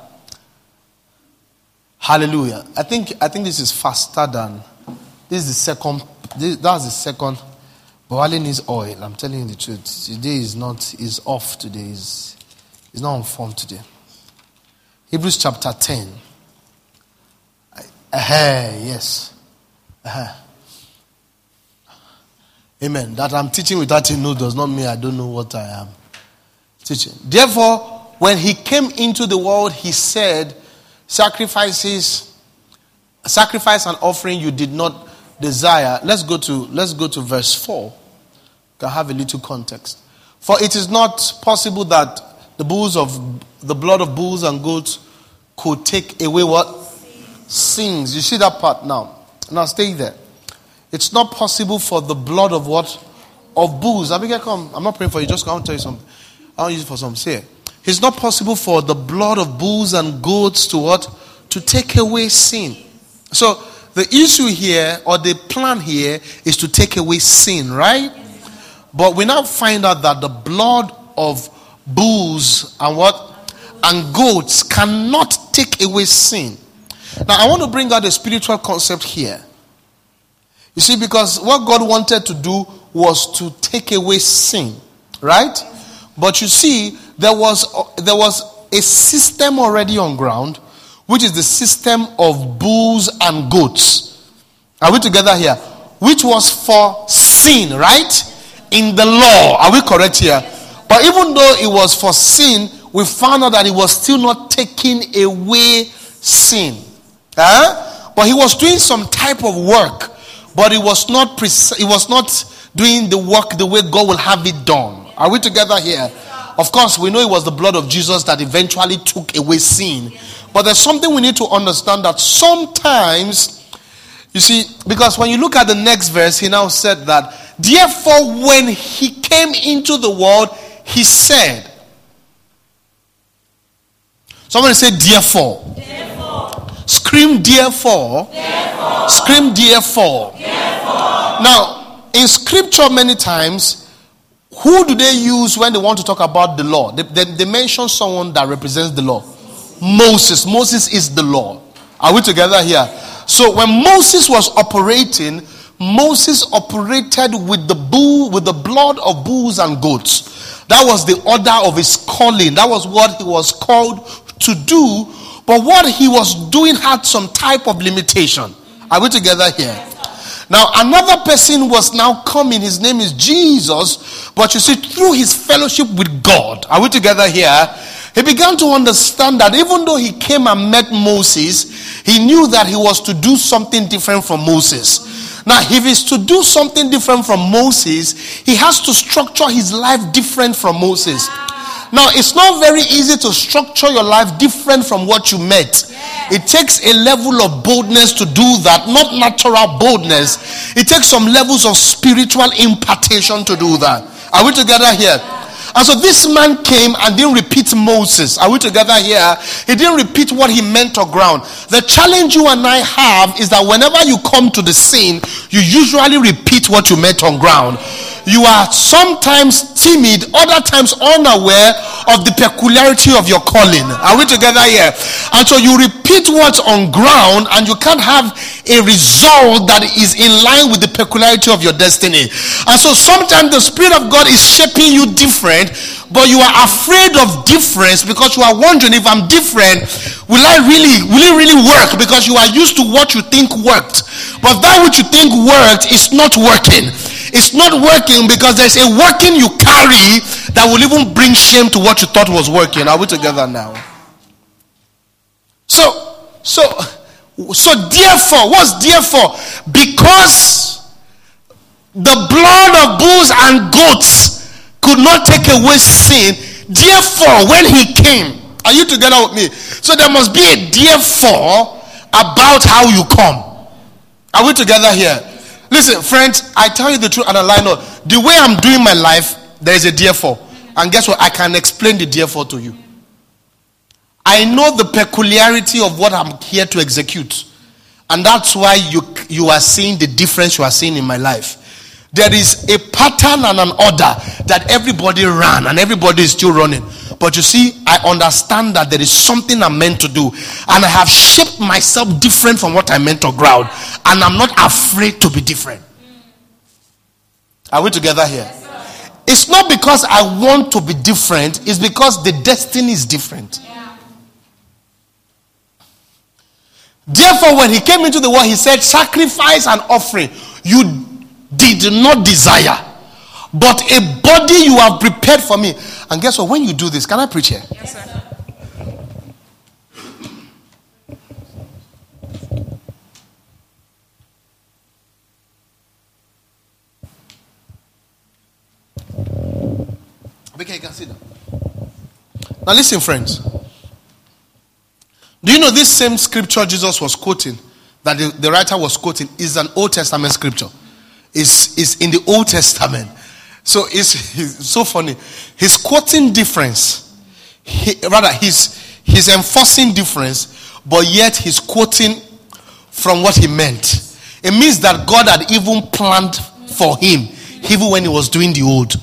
Hallelujah. I think I think this is faster than this is the second this, that's the second Boali needs oil. I'm telling you the truth. Today is not is off today. Is is not on form today. Hebrews chapter 10. Uh, yes. Uh-huh. Amen. That I'm teaching without you know does not mean I don't know what I am. Teaching. Therefore, when he came into the world, he said, Sacrifices, sacrifice and offering you did not desire. Let's go to let's go to verse 4. Can have a little context. For it is not possible that the bulls of the blood of bulls and goats could take away what? Sins. You see that part now. Now stay there. It's not possible for the blood of what? Of bulls. Abigail, come. I'm not praying for you. Just come. and tell you something. I want use it for some. Say It's not possible for the blood of bulls and goats to what? To take away sin. So the issue here or the plan here is to take away sin, right? But we now find out that the blood of bulls and what? And goats cannot take away sin. Now, I want to bring out a spiritual concept here. You see, because what God wanted to do was to take away sin, right? But you see, there was, there was a system already on ground, which is the system of bulls and goats. Are we together here? Which was for sin, right? In the law. Are we correct here? But even though it was for sin, we found out that it was still not taking away sin. Huh? But he was doing some type of work, but it was not pre- it was not doing the work the way God will have it done. Are we together here? Of course, we know it was the blood of Jesus that eventually took away sin. But there's something we need to understand that sometimes, you see, because when you look at the next verse, he now said that, therefore, when he came into the world, he said, Somebody say, therefore. therefore. Scream, therefore. therefore. Scream, therefore. therefore. Now, in scripture, many times, who do they use when they want to talk about the law? They, they, they mention someone that represents the law. Moses. Moses is the law. Are we together here? So when Moses was operating, Moses operated with the bull, with the blood of bulls and goats. That was the order of his calling. That was what he was called to do. But what he was doing had some type of limitation. Are we together here? Now, another person was now coming. His name is Jesus. But you see, through his fellowship with God, are we together here? He began to understand that even though he came and met Moses, he knew that he was to do something different from Moses. Now, if he's to do something different from Moses, he has to structure his life different from Moses. Now, it's not very easy to structure your life different from what you met. It takes a level of boldness to do that, not natural boldness. It takes some levels of spiritual impartation to do that. Are we together here? And so this man came and didn't repeat Moses. Are we together here? He didn't repeat what he meant on ground. The challenge you and I have is that whenever you come to the scene, you usually repeat what you met on ground you are sometimes timid, other times unaware of the peculiarity of your calling. Are we together here? And so you repeat what's on ground and you can't have a result that is in line with the peculiarity of your destiny. And so sometimes the Spirit of God is shaping you different, but you are afraid of difference because you are wondering if I'm different, will I really, will it really work? Because you are used to what you think worked. But that which you think worked is not working. It's not working because there's a working you carry that will even bring shame to what you thought was working. Are we together now? So, so, so therefore, what's therefore? Because the blood of bulls and goats could not take away sin. Therefore, when he came, are you together with me? So there must be a therefore about how you come. Are we together here? Listen, friends, I tell you the truth and I lie not. The way I'm doing my life, there is a therefore. And guess what? I can explain the therefore to you. I know the peculiarity of what I'm here to execute. And that's why you, you are seeing the difference you are seeing in my life. There is a pattern and an order that everybody ran and everybody is still running. But you see, I understand that there is something I'm meant to do. And I have shaped myself different from what I meant to ground. And I'm not afraid to be different. Are we together here? It's not because I want to be different, it's because the destiny is different. Therefore, when he came into the world, he said, Sacrifice and offering you did not desire, but a body you have prepared for me. And guess what? When you do this, can I preach here? Yes, sir. Okay, you can sit down. Now, listen, friends. Do you know this same scripture Jesus was quoting, that the, the writer was quoting, is an Old Testament scripture? Is is in the Old Testament. So it's, it's so funny. He's quoting difference. He, rather, he's he's enforcing difference, but yet he's quoting from what he meant. It means that God had even planned for him, even when he was doing the old.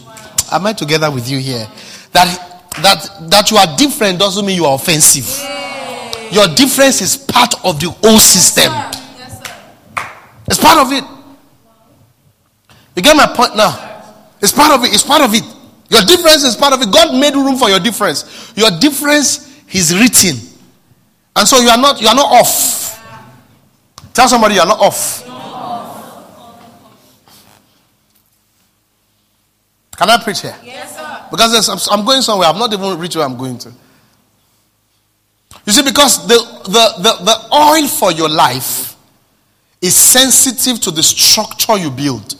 Am I together with you here? That that that you are different doesn't mean you are offensive. Your difference is part of the old system. It's part of it. You get my point now? It's part of it. It's part of it. Your difference is part of it. God made room for your difference. Your difference is written. And so you are not you are not off. Tell somebody you are not off. Can I preach here? Yes, sir. Because I'm, I'm going somewhere. I've not even reached where I'm going to. You see, because the, the, the, the oil for your life is sensitive to the structure you build.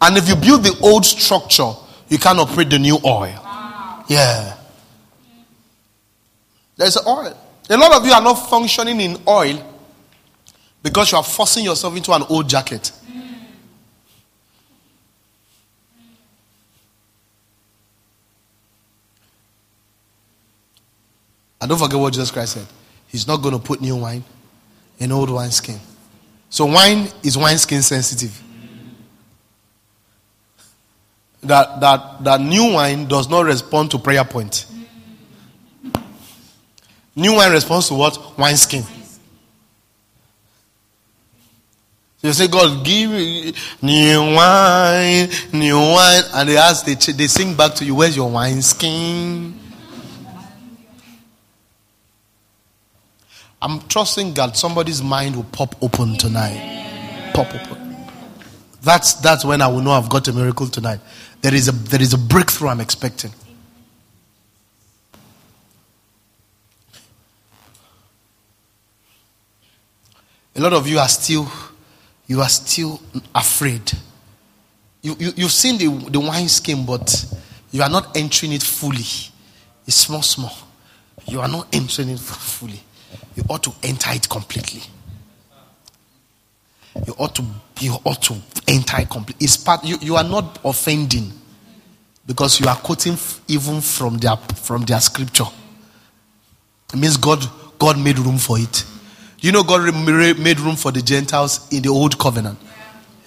And if you build the old structure, you can't operate the new oil. Yeah. There's oil. A lot of you are not functioning in oil because you are forcing yourself into an old jacket. Hmm. And don't forget what Jesus Christ said. He's not going to put new wine in old wine skin. So wine is wine skin sensitive. That, that, that new wine does not respond to prayer point. New wine responds to what? Wine skin. You say, God, give new wine, new wine. And they ask, they, they sing back to you, where's your wine skin? I'm trusting God somebody's mind will pop open tonight. Pop open. That's, that's when I will know I've got a miracle tonight. There is a, there is a breakthrough I'm expecting. A lot of you are still, you are still afraid. You, you, you've seen the, the wine skin, but you are not entering it fully. It's small, small. You are not entering it fully you ought to enter it completely. You ought to you ought to enter complete. It's part you, you are not offending because you are quoting even from their from their scripture. It means God God made room for it. You know God made room for the Gentiles in the old covenant.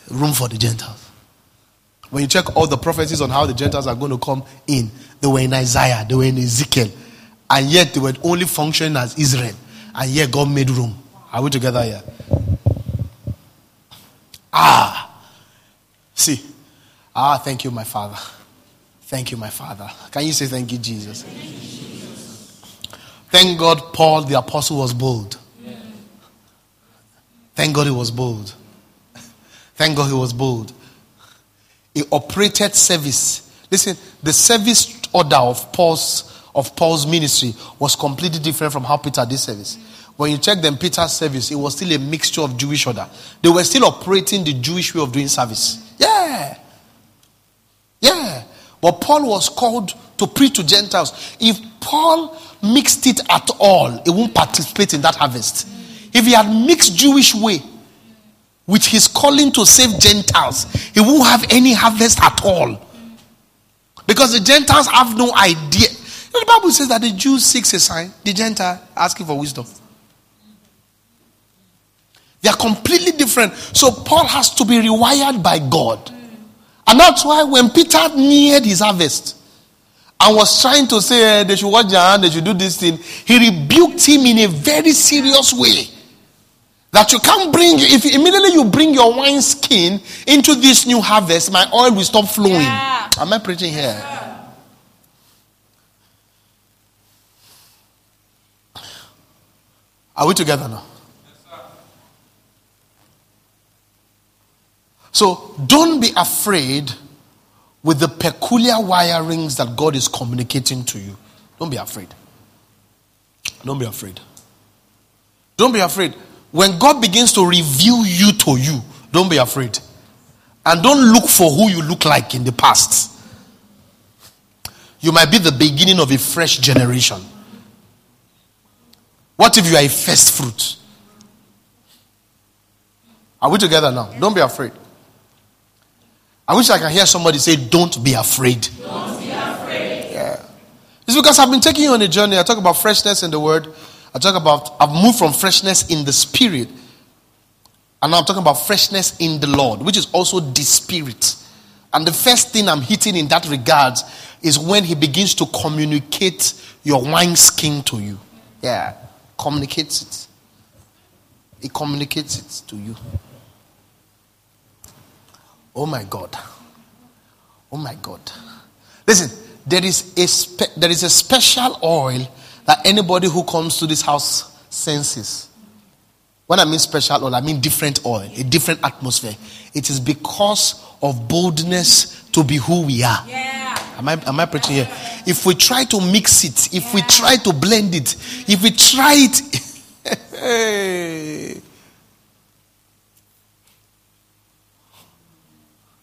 Room for the Gentiles. When you check all the prophecies on how the Gentiles are going to come in, they were in Isaiah, they were in Ezekiel, and yet they were only functioning as Israel. And yet God made room. Are we together here? Ah. See. Ah, thank you, my Father. Thank you, my Father. Can you say thank you, Jesus? Thank God Paul the apostle was bold. Thank God he was bold. Thank God he was bold. He operated service. Listen, the service order of Paul's of Paul's ministry was completely different from how Peter did service. When you check them, Peter's service, it was still a mixture of Jewish order. They were still operating the Jewish way of doing service. Yeah. Yeah. But Paul was called to preach to Gentiles. If Paul mixed it at all, he won't participate in that harvest. If he had mixed Jewish way with his calling to save Gentiles, he won't have any harvest at all. Because the Gentiles have no idea. The Bible says that the Jews seeks a sign, the Gentile asking for wisdom. They are completely different. So Paul has to be rewired by God. And that's why when Peter neared his harvest and was trying to say hey, they should watch their hand, they should do this thing, he rebuked him in a very serious way. That you can't bring, if immediately you bring your wine skin into this new harvest, my oil will stop flowing. Yeah. Am I preaching here? Yeah. Are we together now? So don't be afraid with the peculiar wirings that God is communicating to you, don't be afraid. Don't be afraid. Don't be afraid. When God begins to reveal you to you, don't be afraid. And don't look for who you look like in the past. You might be the beginning of a fresh generation. What if you are a first fruit? Are we together now? Don't be afraid. I wish I can hear somebody say, Don't be afraid. Don't be afraid. Yeah. It's because I've been taking you on a journey. I talk about freshness in the word. I talk about, I've moved from freshness in the spirit. And now I'm talking about freshness in the Lord, which is also the spirit. And the first thing I'm hitting in that regard is when he begins to communicate your wine skin to you. Yeah. Communicates it. He communicates it to you. Oh my God. Oh my God. Listen, there is a spe- there is a special oil that anybody who comes to this house senses. When I mean special oil, I mean different oil, a different atmosphere. It is because of boldness to be who we are. Yeah. Am I, am I preaching here? If we try to mix it, if we try to blend it, if we try it.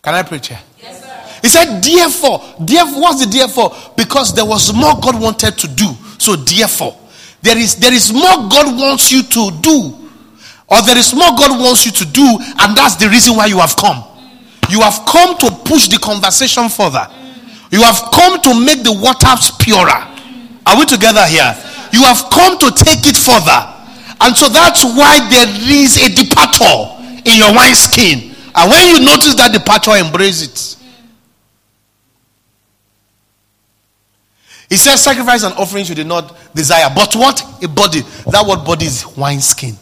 Can I preach here? Yes, sir. He said, therefore, therefore, what's the therefore? Because there was more God wanted to do. So therefore, there is there is more God wants you to do, or there is more God wants you to do, and that's the reason why you have come. You have come to push the conversation further. You have come to make the waters purer. Are we together here? You have come to take it further. And so that's why there is a departure in your wine skin. And when you notice that departure, embrace it. He says, Sacrifice and offerings you did not desire. But what? A body. That word body is wine skin.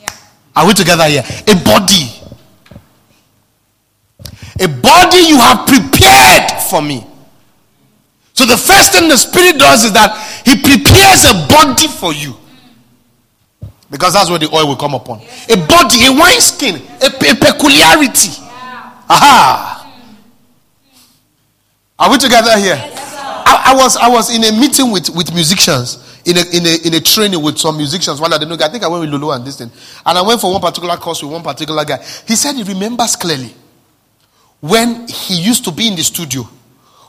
Yeah. Are we together here? A body. A body you have prepared for me. So the first thing the Spirit does is that He prepares a body for you. Because that's where the oil will come upon. A body, a wine skin, a, a peculiarity. Aha. Are we together here? I, I was I was in a meeting with, with musicians in a, in a in a training with some musicians. One didn't know. I think I went with Lulu and this thing. And I went for one particular course with one particular guy. He said he remembers clearly when he used to be in the studio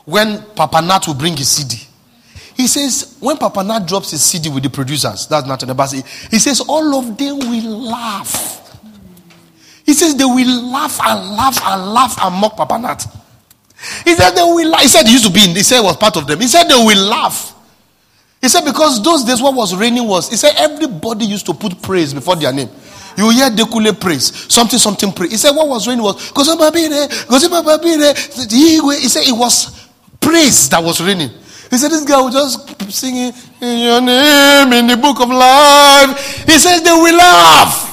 when Papa Nat would bring his CD. He says, when Papa Nat drops his CD with the producers, that's Nathaniel Bassey, he says, all of them will laugh. He says, they will laugh and laugh and laugh and mock Papa Nat. He said, they will laugh. He said, he used to be in, he said, was part of them. He said, they will laugh. He said, because those days what was reigning was, he said, everybody used to put praise before their name. You hear Dekule praise, something, something praise. He said, what was reigning was, He said, it was praise that was reigning. He said, This guy will just singing in your name in the book of life. He said, They will laugh.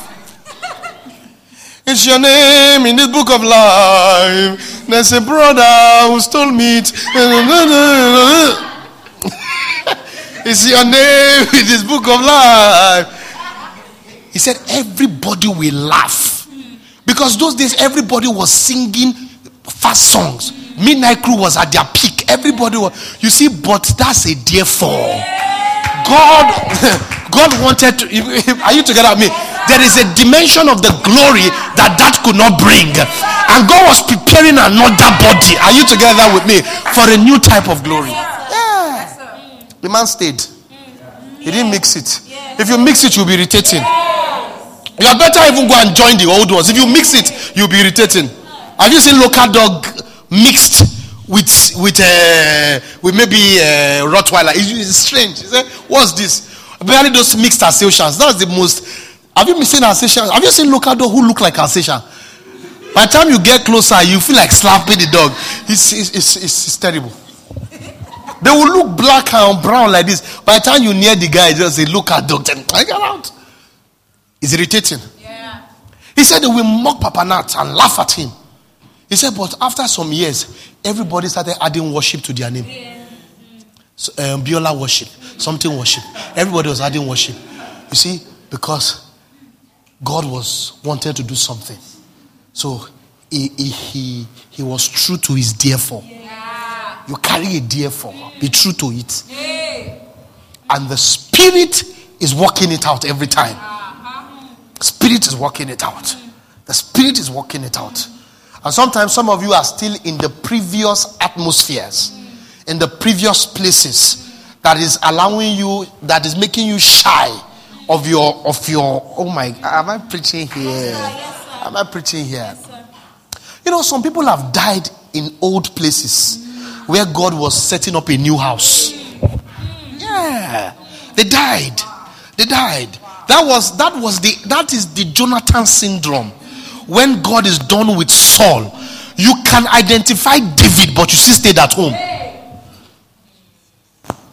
it's your name in this book of life. There's a brother who stole meat. it's your name in this book of life. He said, Everybody will laugh. Because those days, everybody was singing fast songs. Midnight Crew was at their peak. Everybody was, you see, but that's a therefore. God, God wanted to, are you together with me? There is a dimension of the glory that that could not bring. And God was preparing another body. Are you together with me? For a new type of glory. Yeah. The man stayed. He didn't mix it. If you mix it, you'll be irritating. You are better even go and join the old ones. If you mix it, you'll be irritating. Have you seen local dog mixed with with uh, with maybe uh, Rottweiler? It's, it's strange. You say, What's this? Apparently, those mixed Alsatians. That's the most. Have you seen Alsatians? Have you seen local dog who look like Alsatian? By the time you get closer, you feel like slapping the dog. It's it's, it's, it's, it's terrible. They will look black and brown like this. By the time you near the guy, just say, "Look at dog." I get out. It's irritating. Yeah. He said they will mock Papa Nat and laugh at him. He said, but after some years, everybody started adding worship to their name. So, um, Biola worship, something worship. Everybody was adding worship. You see, because God was wanted to do something. So he, he, he, he was true to his therefore. You carry a therefore, be true to it. And the spirit is working it out every time. Spirit is working it out. The spirit is working it out. And sometimes some of you are still in the previous atmospheres, in the previous places that is allowing you, that is making you shy of your, of your, oh my, am I preaching here? Am I preaching here? You know, some people have died in old places where God was setting up a new house. Yeah. They died. They died. That was that was the that is the Jonathan syndrome. When God is done with Saul, you can identify David, but you still stayed at home.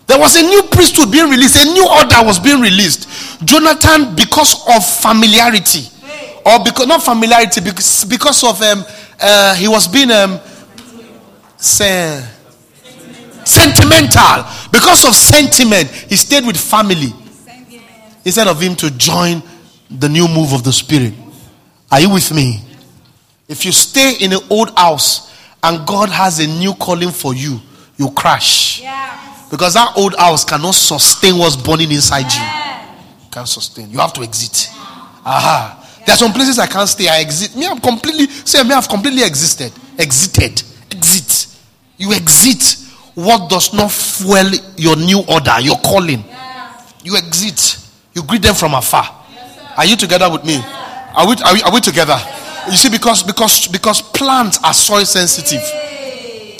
There was a new priesthood being released, a new order was being released. Jonathan, because of familiarity, or because not familiarity, because because of um, uh, he was being um, say, sentimental. Because of sentiment, he stayed with family instead of him to join the new move of the spirit. Are you with me? If you stay in an old house and God has a new calling for you, you crash. Yeah. Because that old house cannot sustain what's burning inside you. Can't sustain. You have to exit. Aha. There are some places I can't stay. I exit. Me, I'm completely say me, I've completely existed. Exited. Exit. You exit what does not fuel your new order, your calling. Yeah. You exit. You greet them from afar. Yes, are you together with me? Are we, are we, are we together? You see, because because because plants are soil sensitive.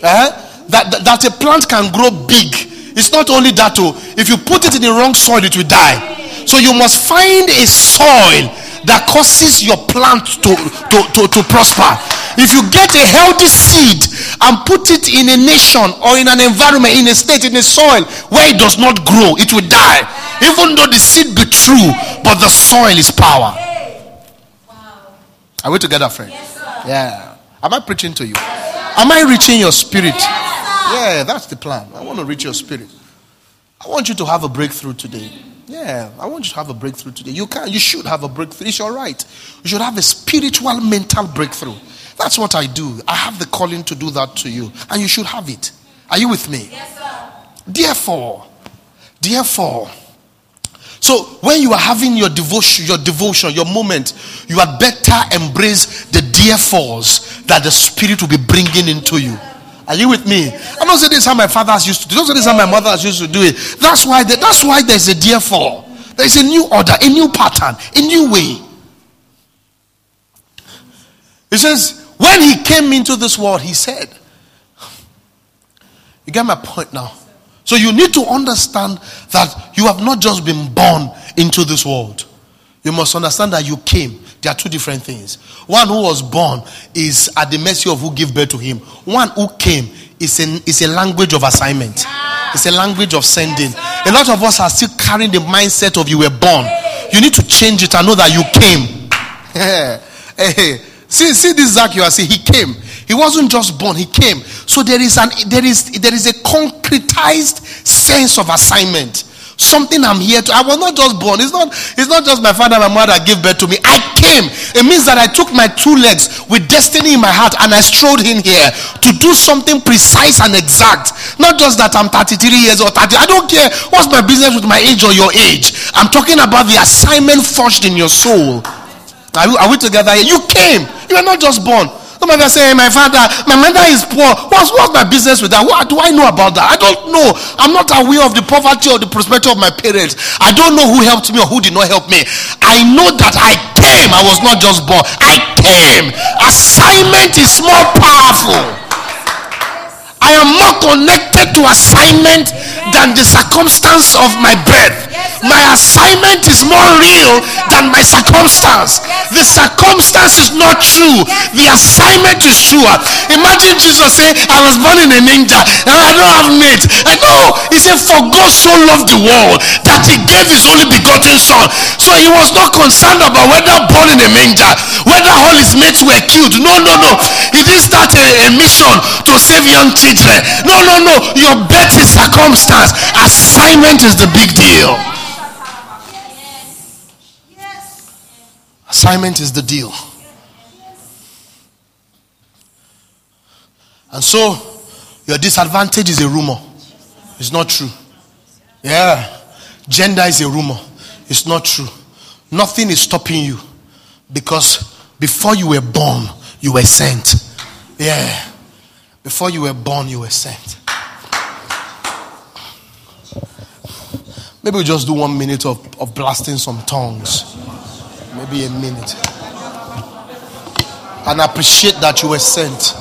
Eh? That, that, that a plant can grow big it's not only that, too. Oh. If you put it in the wrong soil, it will die. So you must find a soil that causes your plant to, to, to, to prosper. If you get a healthy seed and put it in a nation or in an environment, in a state, in a soil where it does not grow, it will die. Even though the seed be true, but the soil is power. Are we together, friend? yeah. Am I preaching to you? Am I reaching your spirit? Yeah, that's the plan. I want to reach your spirit. I want you to have a breakthrough today. Yeah, I want you to have a breakthrough today. You can, you should have a breakthrough. It's all right. You should have a spiritual, mental breakthrough. That's what I do. I have the calling to do that to you, and you should have it. Are you with me? Yes, sir. Therefore, therefore, so when you are having your devotion, your devotion, your moment, you had better embrace the therefores that the Spirit will be bringing into you. Are you with me? I don't say this is how my fathers used to do. I don't say this is how my mothers used to do it. That's why. The, that's why there's a dear fall. There is a new order, a new pattern, a new way. He says, when he came into this world, he said, "You get my point now." So you need to understand that you have not just been born into this world. You must understand that you came there are two different things. One who was born is at the mercy of who gave birth to him. One who came is, an, is a language of assignment. It's a language of sending. a lot of us are still carrying the mindset of you were born. You need to change it and know that you came. hey, see, see this Zach you are saying. He came. He wasn't just born. He came. So there is an there is there is a concretized sense of assignment. Something I'm here to. I was not just born. It's not, it's not just my father and my mother gave birth to me. I came. It means that I took my two legs with destiny in my heart and I strode in here to do something precise and exact. Not just that I'm 33 years or 30. I don't care what's my business with my age or your age. I'm talking about the assignment forged in your soul. Are we, are we together You came. You are not just born. Some of you say, my father, my mother is poor. What's, what's my business with that? What do I know about that? I don't know. I'm not aware of the poverty or the prosperity of my parents. I don't know who helped me or who did not help me. I know that I came. I was not just born. I came. Assignment is more powerful. I am more connected to assignment than the circumstance of my birth. My assignment is more real than my circumstance. The circumstance is not true. The assignment is true. Imagine Jesus saying, I was born in a manger and I don't have mate. I know. He said, For God so loved the world that he gave his only begotten son. So he was not concerned about whether born in a manger, whether all his mates were killed. No, no, no. He didn't start a, a mission to save young children. No, no, no. Your birth is circumstance. Assignment is the big deal. Assignment is the deal. And so, your disadvantage is a rumor. It's not true. Yeah. Gender is a rumor. It's not true. Nothing is stopping you because before you were born, you were sent. Yeah. Before you were born, you were sent. Maybe we just do one minute of, of blasting some tongues. Maybe a minute. And appreciate that you were sent.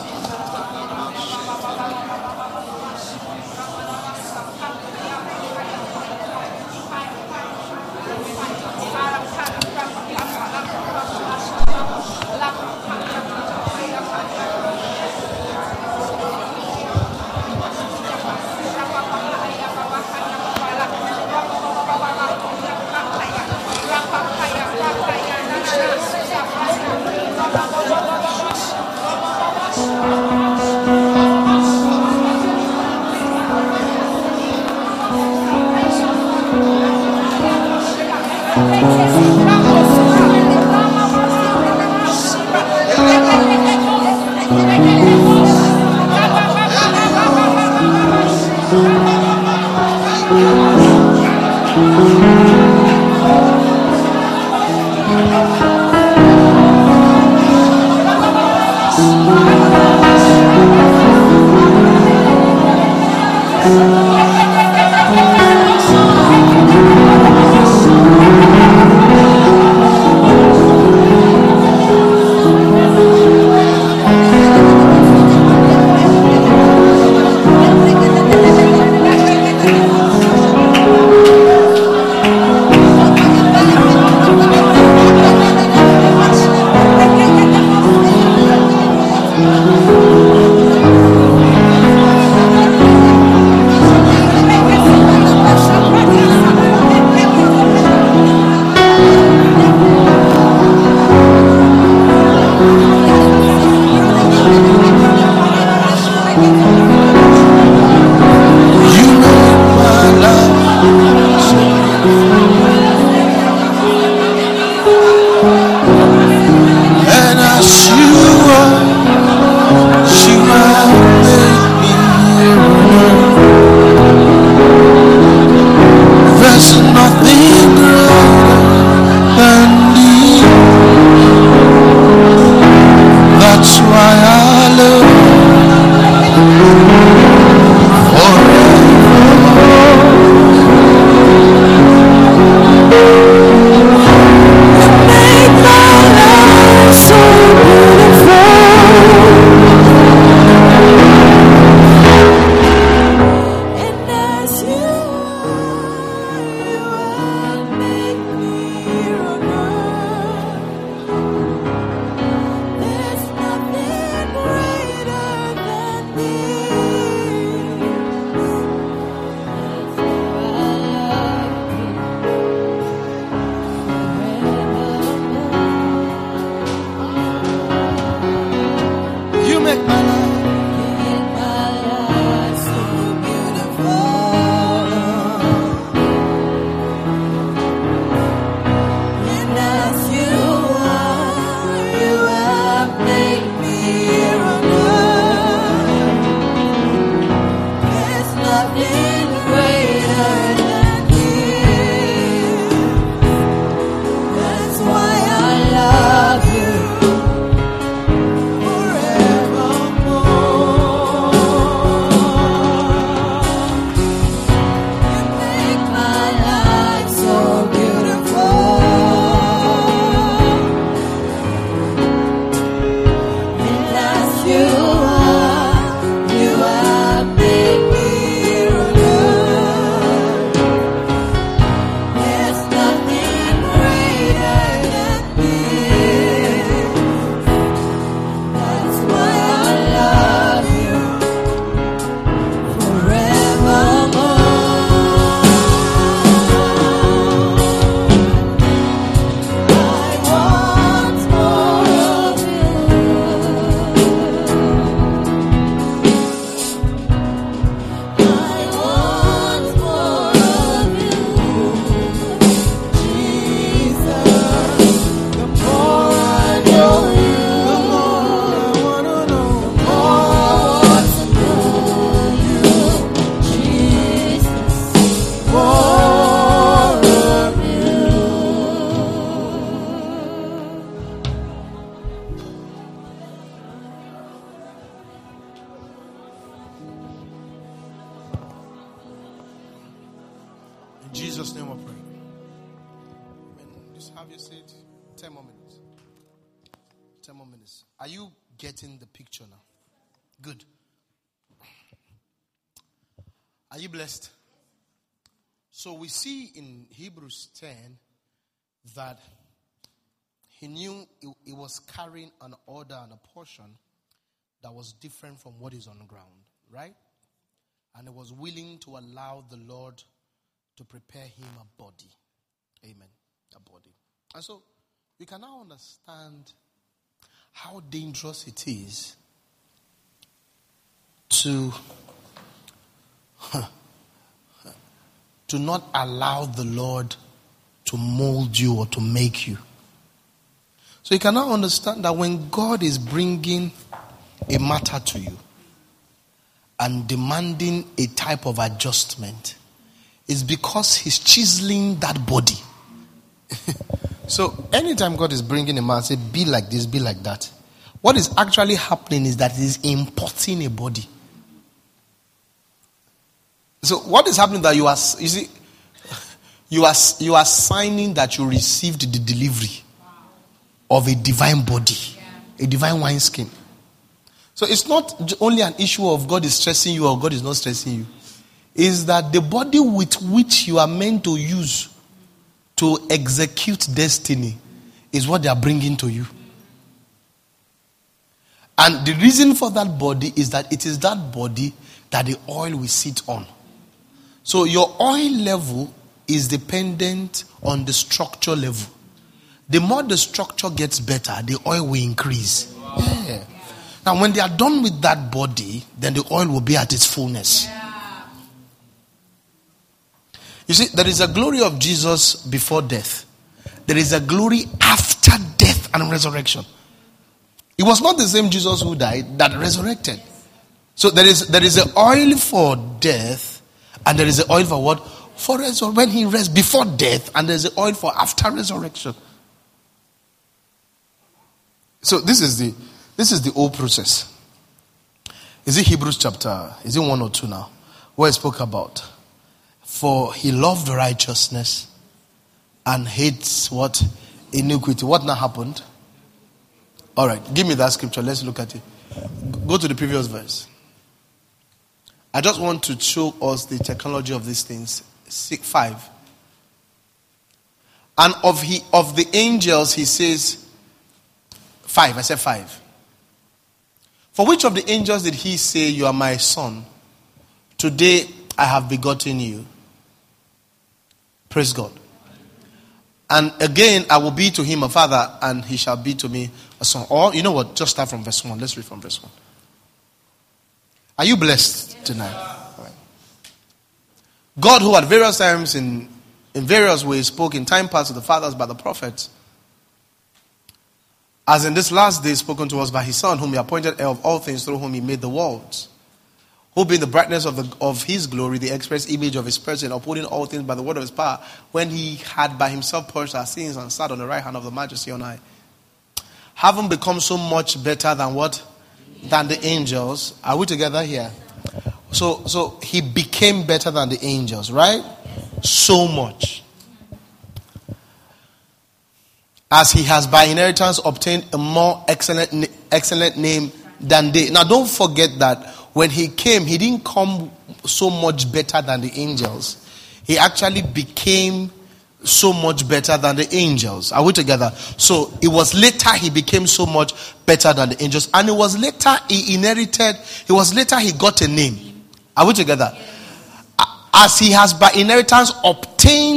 Portion that was different from what is on the ground, right? And he was willing to allow the Lord to prepare him a body. Amen. A body. And so we can now understand how dangerous it is to to not allow the Lord to mold you or to make you. So you cannot understand that when God is bringing a matter to you and demanding a type of adjustment, it's because He's chiseling that body. so anytime God is bringing a man, say, be like this, be like that. What is actually happening is that He's importing a body. So what is happening that you are you see you are you are signing that you received the delivery of a divine body, a divine wineskin. So it's not only an issue of God is stressing you or God is not stressing you. Is that the body with which you are meant to use to execute destiny is what they are bringing to you. And the reason for that body is that it is that body that the oil will sit on. So your oil level is dependent on the structure level. The more the structure gets better, the oil will increase. Yeah. Now, when they are done with that body, then the oil will be at its fullness. You see, there is a glory of Jesus before death, there is a glory after death and resurrection. It was not the same Jesus who died that resurrected. So there is there is an oil for death and there is an oil for what? For resurrection. When he rests before death, and there's an oil for after resurrection. So this is the this is the old process. Is it Hebrews chapter? Is it one or two now? Where I spoke about. For he loved righteousness and hates what? Iniquity. What now happened? All right, give me that scripture. Let's look at it. Go to the previous verse. I just want to show us the technology of these things. Six, five. And of he of the angels, he says five. I said five. For which of the angels did he say, You are my son? Today I have begotten you. Praise God. And again, I will be to him a father, and he shall be to me a son. Or, you know what? Just start from verse 1. Let's read from verse 1. Are you blessed tonight? God, who at various times in, in various ways spoke in time past to the fathers by the prophets, as in this last day spoken to us by his Son, whom he appointed heir of all things, through whom he made the worlds, who being the brightness of, the, of his glory, the express image of his person, upholding all things by the word of his power, when he had by himself purged our sins and sat on the right hand of the majesty on high. Having become so much better than what? than the angels. Are we together here? So, so he became better than the angels, right? So much. As he has by inheritance obtained a more excellent, excellent name than they. Now, don't forget that when he came, he didn't come so much better than the angels. He actually became so much better than the angels. Are we together? So it was later he became so much better than the angels. And it was later he inherited, it was later he got a name. Are we together? As he has by inheritance obtained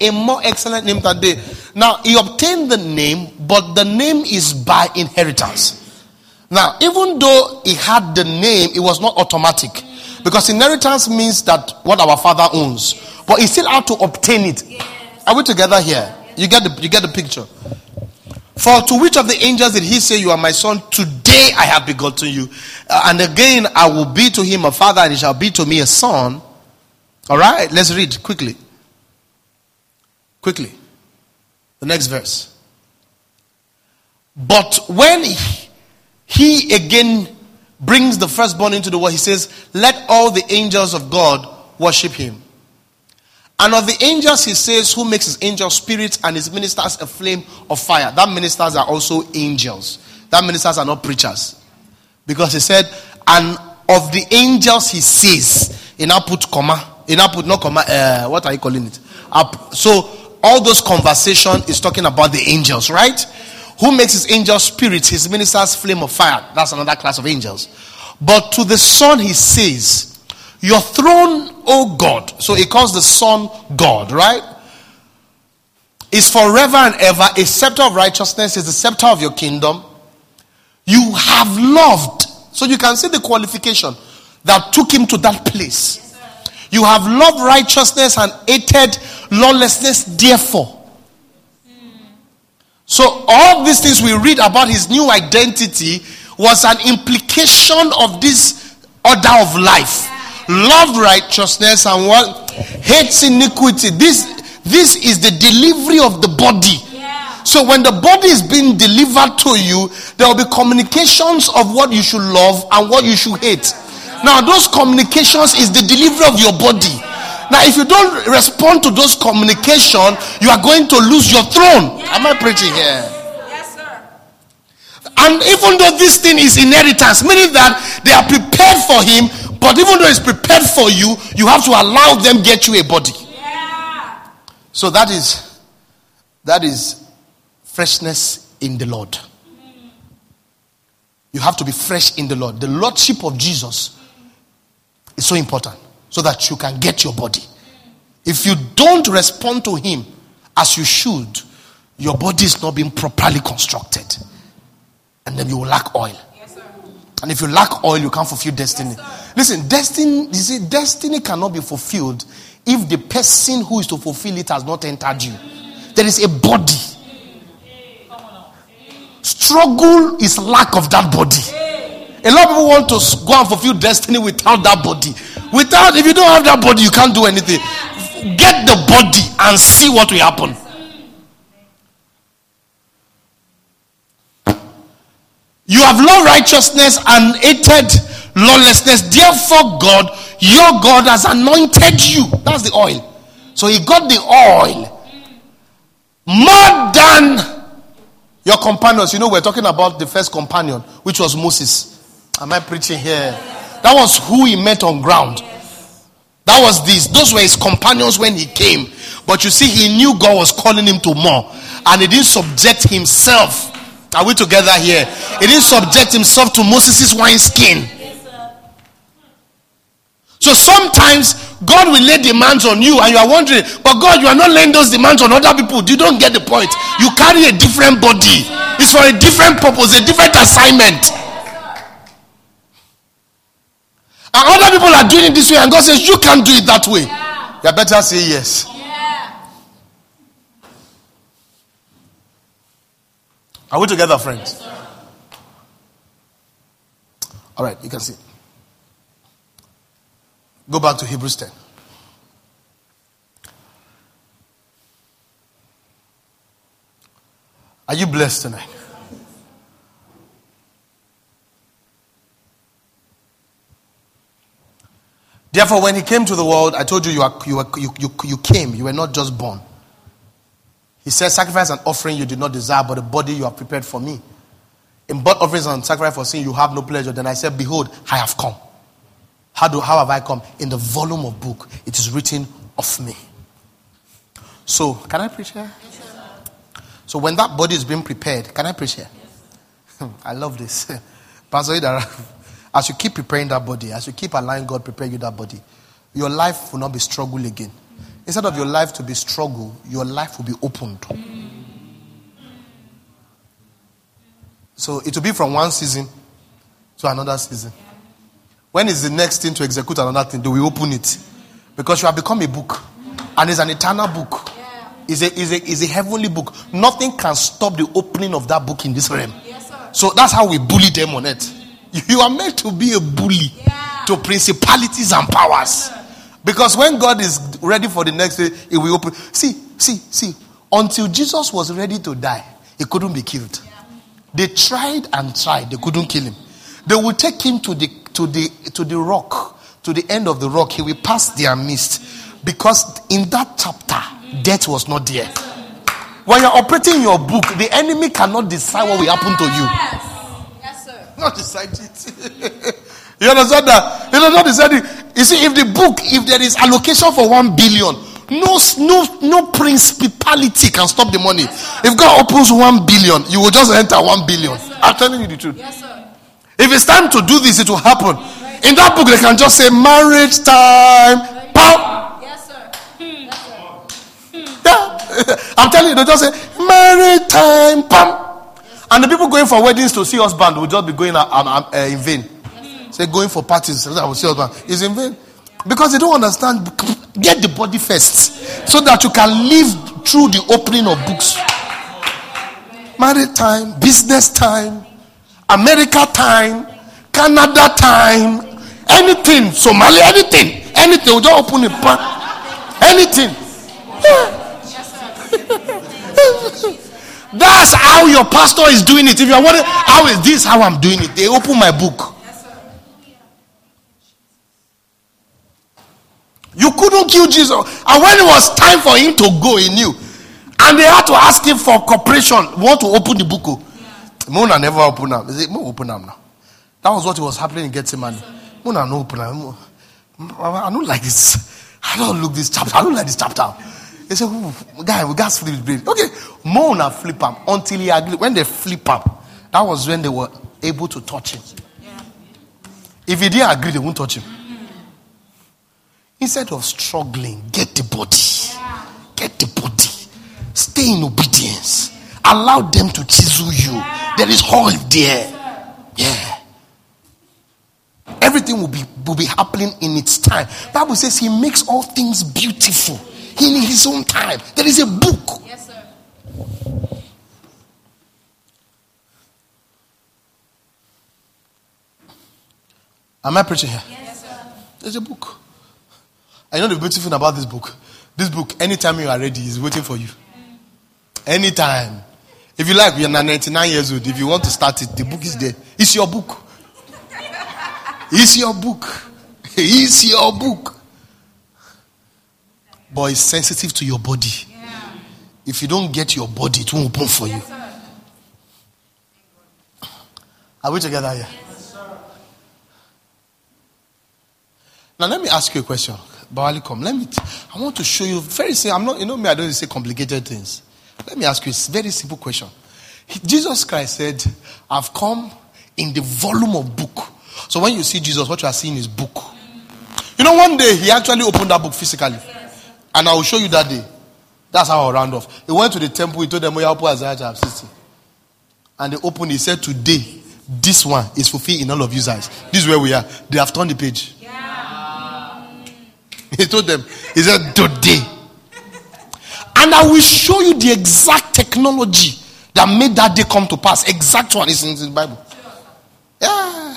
a more excellent name than they. Now he obtained the name, but the name is by inheritance. Now, even though he had the name, it was not automatic. Because inheritance means that what our father owns. But he still had to obtain it. Are we together here? You get the you get the picture. For to which of the angels did he say, You are my son? Today I have begotten you. Uh, and again, I will be to him a father, and he shall be to me a son. All right, let's read quickly. Quickly. The next verse. But when he, he again brings the firstborn into the world, he says, Let all the angels of God worship him. And of the angels, he says, who makes his angels spirits and his ministers a flame of fire. That ministers are also angels. That ministers are not preachers. Because he said, and of the angels, he says, in now put comma, in now put no comma, uh, what are you calling it? Up. So all those conversation is talking about the angels, right? Who makes his angels spirits, his ministers flame of fire. That's another class of angels. But to the Son, he says, your throne, O God. So he calls the Son God, right? Is forever and ever. A scepter of righteousness is the scepter of your kingdom. You have loved. So you can see the qualification that took him to that place. You have loved righteousness and hated lawlessness, therefore. So, all these things we read about his new identity was an implication of this order of life love righteousness and what hates iniquity. This this is the delivery of the body. So when the body is being delivered to you, there will be communications of what you should love and what you should hate. Now those communications is the delivery of your body. Now if you don't respond to those communication, you are going to lose your throne. Am I preaching here? Yes, sir. And even though this thing is inheritance, meaning that they are prepared for him, but even though it's prepared for you, you have to allow them get you a body. Yeah. So that is that is freshness in the Lord. You have to be fresh in the Lord. The lordship of Jesus is so important so that you can get your body. If you don't respond to him as you should, your body is not being properly constructed. And then you will lack oil. Yes, sir. And if you lack oil, you can't fulfill destiny. Listen, destiny, you see, destiny cannot be fulfilled if the person who is to fulfill it has not entered you. There is a body. Struggle is lack of that body. A lot of people want to go and fulfill destiny without that body. Without, if you don't have that body, you can't do anything. Get the body and see what will happen. You have loved righteousness and hated lawlessness. Therefore, God, your God, has anointed you. That's the oil. So he got the oil more than your companions. You know, we're talking about the first companion, which was Moses. Am I preaching here? That was who he met on ground. That was this. Those were his companions when he came. But you see, he knew God was calling him to more. And he didn't subject himself. Are we together here? He didn't subject himself to Moses' wineskin. So sometimes God will lay demands on you and you are wondering, but God, you are not laying those demands on other people. You don't get the point. You carry a different body, it's for a different purpose, a different assignment. And other people are doing it this way, and God says, You can't do it that way. You better say yes. Yeah. Are we together, friends? All right, you can see. Go back to Hebrews 10. Are you blessed tonight? Therefore, when he came to the world, I told you you, are, you, are, you, you, you came, you were not just born. He said, Sacrifice and offering you did not desire, but the body you have prepared for me. In burnt offerings and sacrifice for sin, you have no pleasure. Then I said, Behold, I have come. How, do, how have I come? In the volume of book, it is written of me. So, can I preach here? So, when that body is being prepared, can I preach here? I love this. Pastor Idara, as you keep preparing that body, as you keep allowing God prepare you that body, your life will not be struggle again. Instead of your life to be struggle, your life will be opened. So it will be from one season to another season. When is the next thing to execute another thing? Do we open it? Because you have become a book. And it's an eternal book. It's a, it's, a, it's a heavenly book. Nothing can stop the opening of that book in this realm. Yes, sir. So that's how we bully them on it. You- are meant to be a bully Yeah. to principalities and powers. Because when God is ready for the next day, He will open. See, see, see. Until Jesus was ready to die, He couldn't be killed. They tried and tried, they couldn't kill him. They will take him to the to the to the rock, to the end of the rock. He will pass their midst. Because in that chapter, death was not there. When you're operating your book, the enemy cannot decide what will happen to you. Yes. Yes. Not decide it. you understand that? You know, not decide it. You see, if the book, if there is allocation for one billion, no, no, no principality can stop the money. If God opens one billion, you will just enter one billion. I'm telling you the truth. Yes, sir. If it's time to do this, it will happen. In that book, they can just say marriage time. Pow. Yes, sir. Yes, sir. Yeah. I'm telling you, they just say marriage time. Pam. And the people going for weddings to see us husband will just be going uh, uh, in vain. Say going for parties, I will see husband is in vain because they don't understand. Get the body first, so that you can live through the opening of books. Marriage time, business time, America time, Canada time, anything, Somalia, anything, anything. We just open it, pan, anything. That's how your pastor is doing it. If you're wondering, how is this how I'm doing it? They open my book. You couldn't kill Jesus. And when it was time for him to go, he knew. And they had to ask him for cooperation. Want to open the book? Oh. Mona never open up. He said, Mona open up now. That was what was happening in Gethsemane. Mona no open up. I don't like this. I don't look this chapter. I don't like this chapter. He said, "Ooh, guy, we got to flip his brain. Okay. Mona flip him until he agreed. When they flip him, that was when they were able to touch him. If he didn't agree, they won't touch him. Mm-hmm. Instead of struggling, get the body. Get the body. Stay in obedience. Allow them to chisel you. There is oil there. Yeah. Everything will be will be happening in its time. Bible says he makes all things beautiful in his own time. There is a book. Yes, sir. Am I preaching here? Yes, sir. There's a book. I know the beautiful thing about this book. This book, anytime you are ready, is waiting for you. Anytime. If you like, we are 99 years old. If you want to start it, the book is there. It's your book. It's your book. It's your book. But it's sensitive to your body. If you don't get your body, it won't open for you. Are we together here? Now let me ask you a question. Bawali, come. Let me. T- I want to show you very simple. I'm not. You know me. I don't say complicated things. Let me ask you a very simple question. Jesus Christ said, "I've come in the volume of book." So when you see Jesus, what you are seeing is book. You know, one day he actually opened that book physically, and I will show you that day. That's how I'll round off. He went to the temple. He told them, "We open Isaiah chapter 60." And they opened. He said, "Today, this one is fulfilled in all of you guys. This is where we are. They have turned the page." Yeah. He told them, He said, Today. And I will show you the exact technology that made that day come to pass. Exact one is in the Bible. Yeah.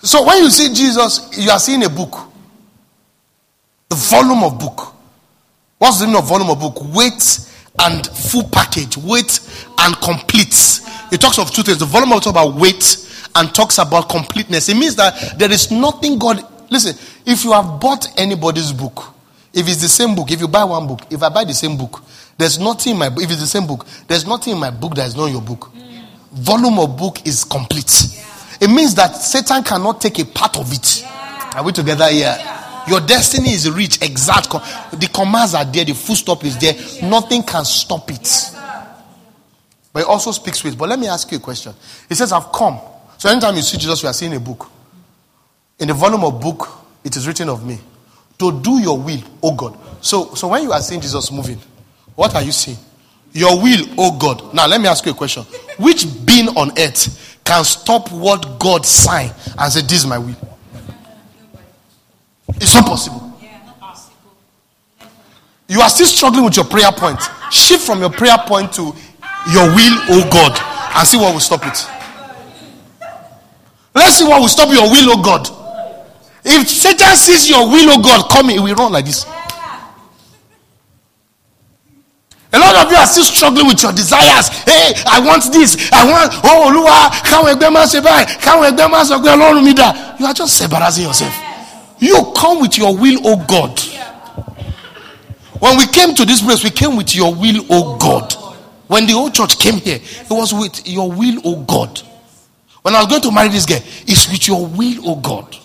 So when you see Jesus, you are seeing a book. The volume of book. What's the meaning of volume of book? Weight and full package. Weight and complete. It talks of two things. The volume of talks about weight and talks about completeness. It means that there is nothing God. Listen, if you have bought anybody's book, if it's the same book, if you buy one book, if I buy the same book, there's nothing in my book. If it's the same book, there's nothing in my book that is not your book. Mm. Volume of book is complete. It means that Satan cannot take a part of it. Are we together here? Your destiny is rich, exact. The commands are there, the full stop is there. Nothing can stop it. But it also speaks with. But let me ask you a question. He says, I've come. So anytime you see Jesus, you are seeing a book. In the volume of book, it is written of me. To do your will, oh God. So, so when you are seeing Jesus moving, what are you seeing? Your will, oh God. Now let me ask you a question. Which being on earth can stop what God signed and say, This is my will? It's not possible. You are still struggling with your prayer point. Shift from your prayer point to your will, oh God, and see what will stop it. Let's see what will stop your will, oh God. If Satan sees your will, oh God, coming, he will run like this. A lot of you are still struggling with your desires. Hey, I want this. I want. Oh, Olúwa, káwọn ẹgbẹ́ máa ṣe báyìí. Káwọn ẹgbẹ́ máa sọ pé Ọlọ́run mi dà. You are just embarrassing yourself. You come with your will, oh God. When we came to this place, we came with your will, oh God. When the old church came here, it was with your will, oh God. When I was going to marry this girl, it's with your will, oh God.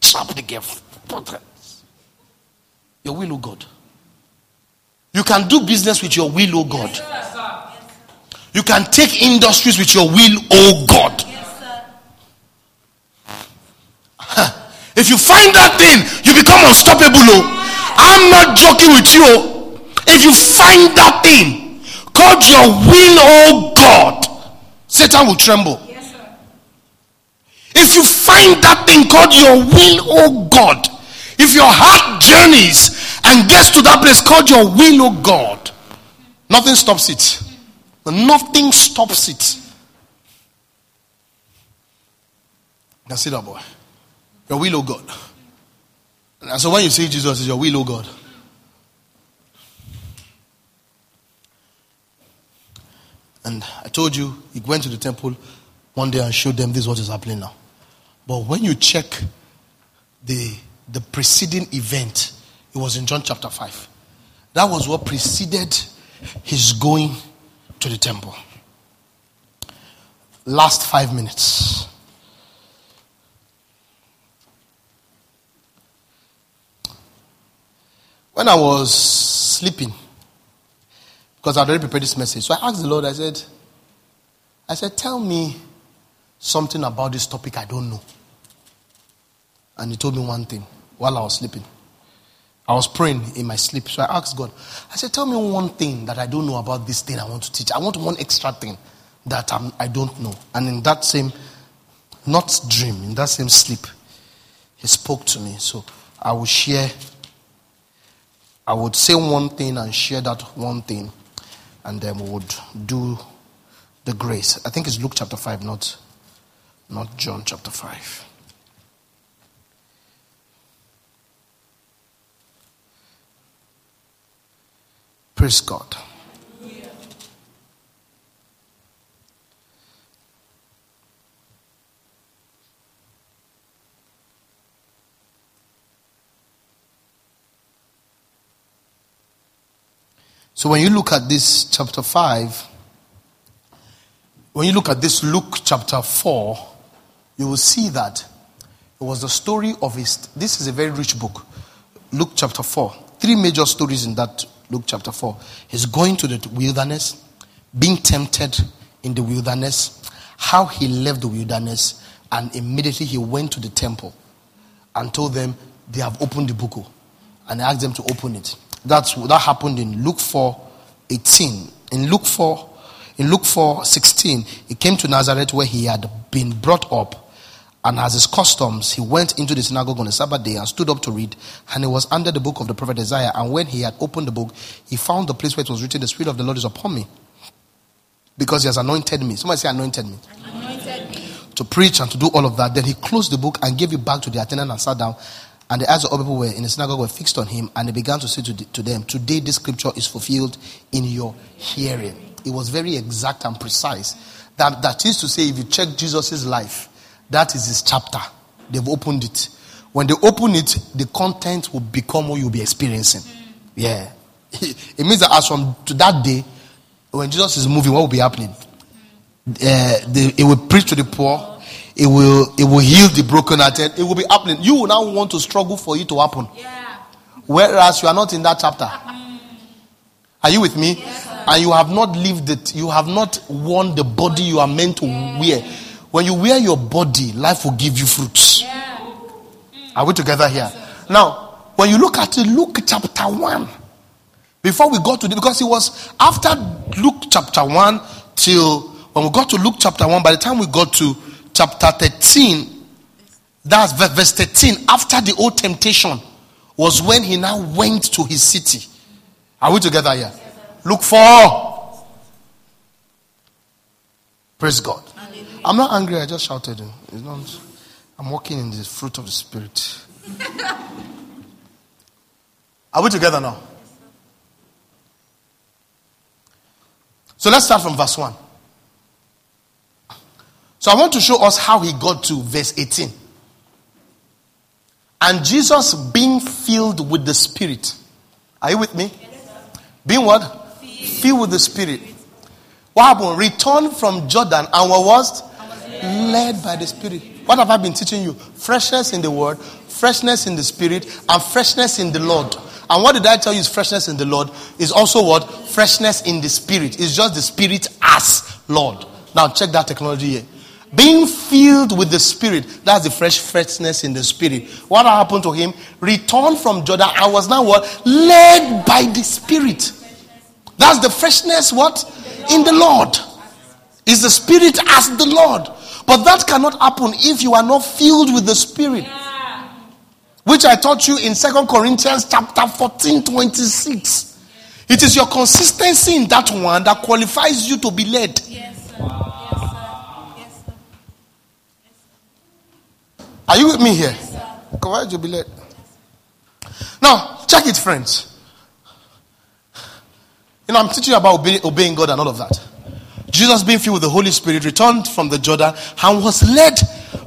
Trap the girl. Your will, oh God. You can do business with your will, oh God. You can take industries with your will, oh God. If you find that thing, you become unstoppable. Oh. I'm not joking with you. Oh. If you find that thing, called your will, oh God, Satan will tremble. If you find that thing called your will, oh God, if your heart journeys and gets to that place called your will, oh God, nothing stops it. Nothing stops it. That boy. Your will, oh God. And so when you say Jesus is your will, oh God. And I told you, he went to the temple one day and showed them this is what is happening now. But when you check the, the preceding event, it was in John chapter 5. That was what preceded his going to the temple. Last five minutes. When I was sleeping, because I'd already prepared this message, so I asked the Lord, I said, I said, tell me something about this topic I don't know. And he told me one thing while I was sleeping. I was praying in my sleep. So I asked God, I said, Tell me one thing that I don't know about this thing I want to teach. I want one extra thing that I'm, I do not know. And in that same, not dream, in that same sleep, he spoke to me. So I will share, I would say one thing and share that one thing, and then we would do the grace. I think it's Luke chapter 5, not, not John chapter 5. Praise God. So when you look at this chapter 5, when you look at this Luke chapter 4, you will see that it was the story of his. This is a very rich book. Luke chapter 4. Three major stories in that Luke chapter 4. He's going to the wilderness, being tempted in the wilderness, how he left the wilderness, and immediately he went to the temple and told them they have opened the book and asked them to open it. That's that happened in Luke 4 18. In Luke 4, in Luke 4 16, he came to Nazareth where he had been brought up and as his customs, he went into the synagogue on the Sabbath day and stood up to read. And he was under the book of the prophet Isaiah. And when he had opened the book, he found the place where it was written, The Spirit of the Lord is upon me. Because he has anointed me. Somebody say, Anointed me. Anointed me. To preach and to do all of that. Then he closed the book and gave it back to the attendant and sat down. And the eyes of all people were in the synagogue were fixed on him. And he began to say to, the, to them, Today this scripture is fulfilled in your hearing. It was very exact and precise. That, that is to say, if you check Jesus' life, that is his chapter. They've opened it. When they open it, the content will become what you'll be experiencing. Yeah. It means that as from to that day, when Jesus is moving, what will be happening? Uh, the, it will preach to the poor. It will it will heal the broken brokenhearted. It will be happening. You will now want to struggle for it to happen. Yeah. Whereas you are not in that chapter. Mm. Are you with me? Yes, and you have not lived it. You have not worn the body you are meant to wear. When you wear your body, life will give you fruits. Yeah. Mm. Are we together here? Now, when you look at Luke chapter 1, before we got to the, because it was after Luke chapter 1 till when we got to Luke chapter 1, by the time we got to chapter 13, that's verse 13, after the old temptation, was when he now went to his city. Are we together here? Look for. Praise God. I'm not angry, I just shouted. It's not, I'm walking in the fruit of the Spirit. Are we together now? So let's start from verse 1. So I want to show us how he got to verse 18. And Jesus being filled with the Spirit. Are you with me? being what? Filled with the Spirit. What happened? Returned from Jordan and what was? Led by the Spirit. What have I been teaching you? Freshness in the Word, freshness in the Spirit, and freshness in the Lord. And what did I tell you is freshness in the Lord? Is also what? Freshness in the Spirit. It's just the Spirit as Lord. Now check that technology here. Being filled with the Spirit, that's the fresh freshness in the Spirit. What happened to him? Returned from Jordan I was now what? Led by the Spirit. That's the freshness, what? In the Lord. Is the Spirit as the Lord. But that cannot happen if you are not filled with the Spirit. Which I taught you in Second Corinthians chapter 14, 26. It is your consistency in that one that qualifies you to be led. Yes, sir. Yes, sir. Yes, sir. Are you with me here? Led? Now, check it, friends. You know, I'm teaching about obey, obeying God and all of that. Jesus, being filled with the Holy Spirit, returned from the Jordan and was led,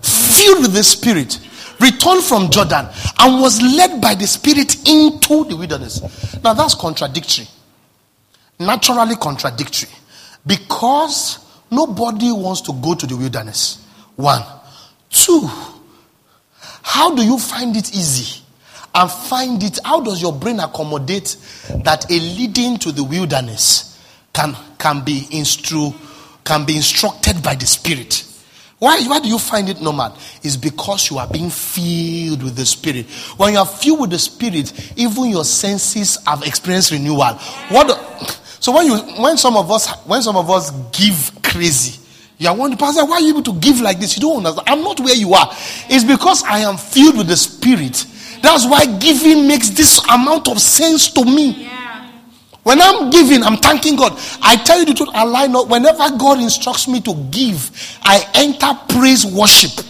filled with the Spirit, returned from Jordan and was led by the Spirit into the wilderness. Now, that's contradictory. Naturally contradictory. Because nobody wants to go to the wilderness. One. Two. How do you find it easy? And find it, how does your brain accommodate that a leading to the wilderness can, can be instru, can be instructed by the Spirit? Why, why do you find it normal? It's because you are being filled with the Spirit. When you are filled with the Spirit, even your senses have experienced renewal. What? so when you, when some of us, when some of us give crazy, you are wondering, Pastor, why are you able to give like this? You don't understand. I'm not where you are. It's because I am filled with the Spirit. That's why giving makes this amount of sense to me. Yeah. When I'm giving, I'm thanking God. I tell you the truth, I lie not. Whenever God instructs me to give, I enter praise worship.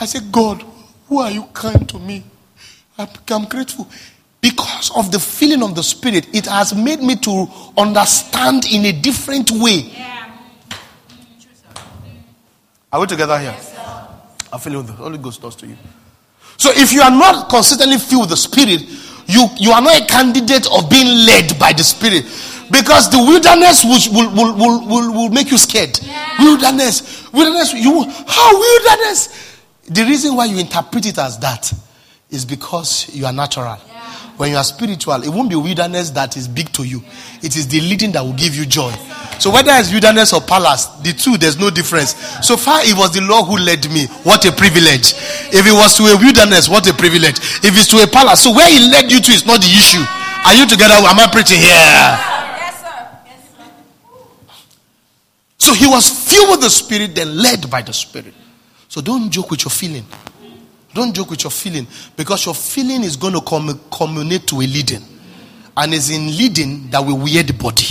I say, God, who are you kind to me? I'm, grateful. Because of the feeling of the Spirit, it has made me to understand in a different way. Yeah. Are we together here? I feel what the Holy Ghost does to you. So if you are not consistently filled with the Spirit, you, you are not a candidate of being led by the Spirit. Because the wilderness will, will, will, will, will, will make you scared. Wilderness. Wilderness. You how wilderness? The reason why you interpret it as that is because you are natural. When you are spiritual, it won't be wilderness that is big to you. It is the leading that will give you joy. So whether it's wilderness or palace, the two, there's no difference. So far, it was the Lord who led me. What a privilege. If it was to a wilderness, what a privilege. If it's to a palace, so where he led you to is not the issue. Are you together? Am I preaching here? Yes, sir. Yes, sir. So he was filled with the Spirit, then led by the Spirit. So don't joke with your feeling. Don't joke with your feeling because your feeling is going to com- culminate to a leading. And it's in leading that we wear the body.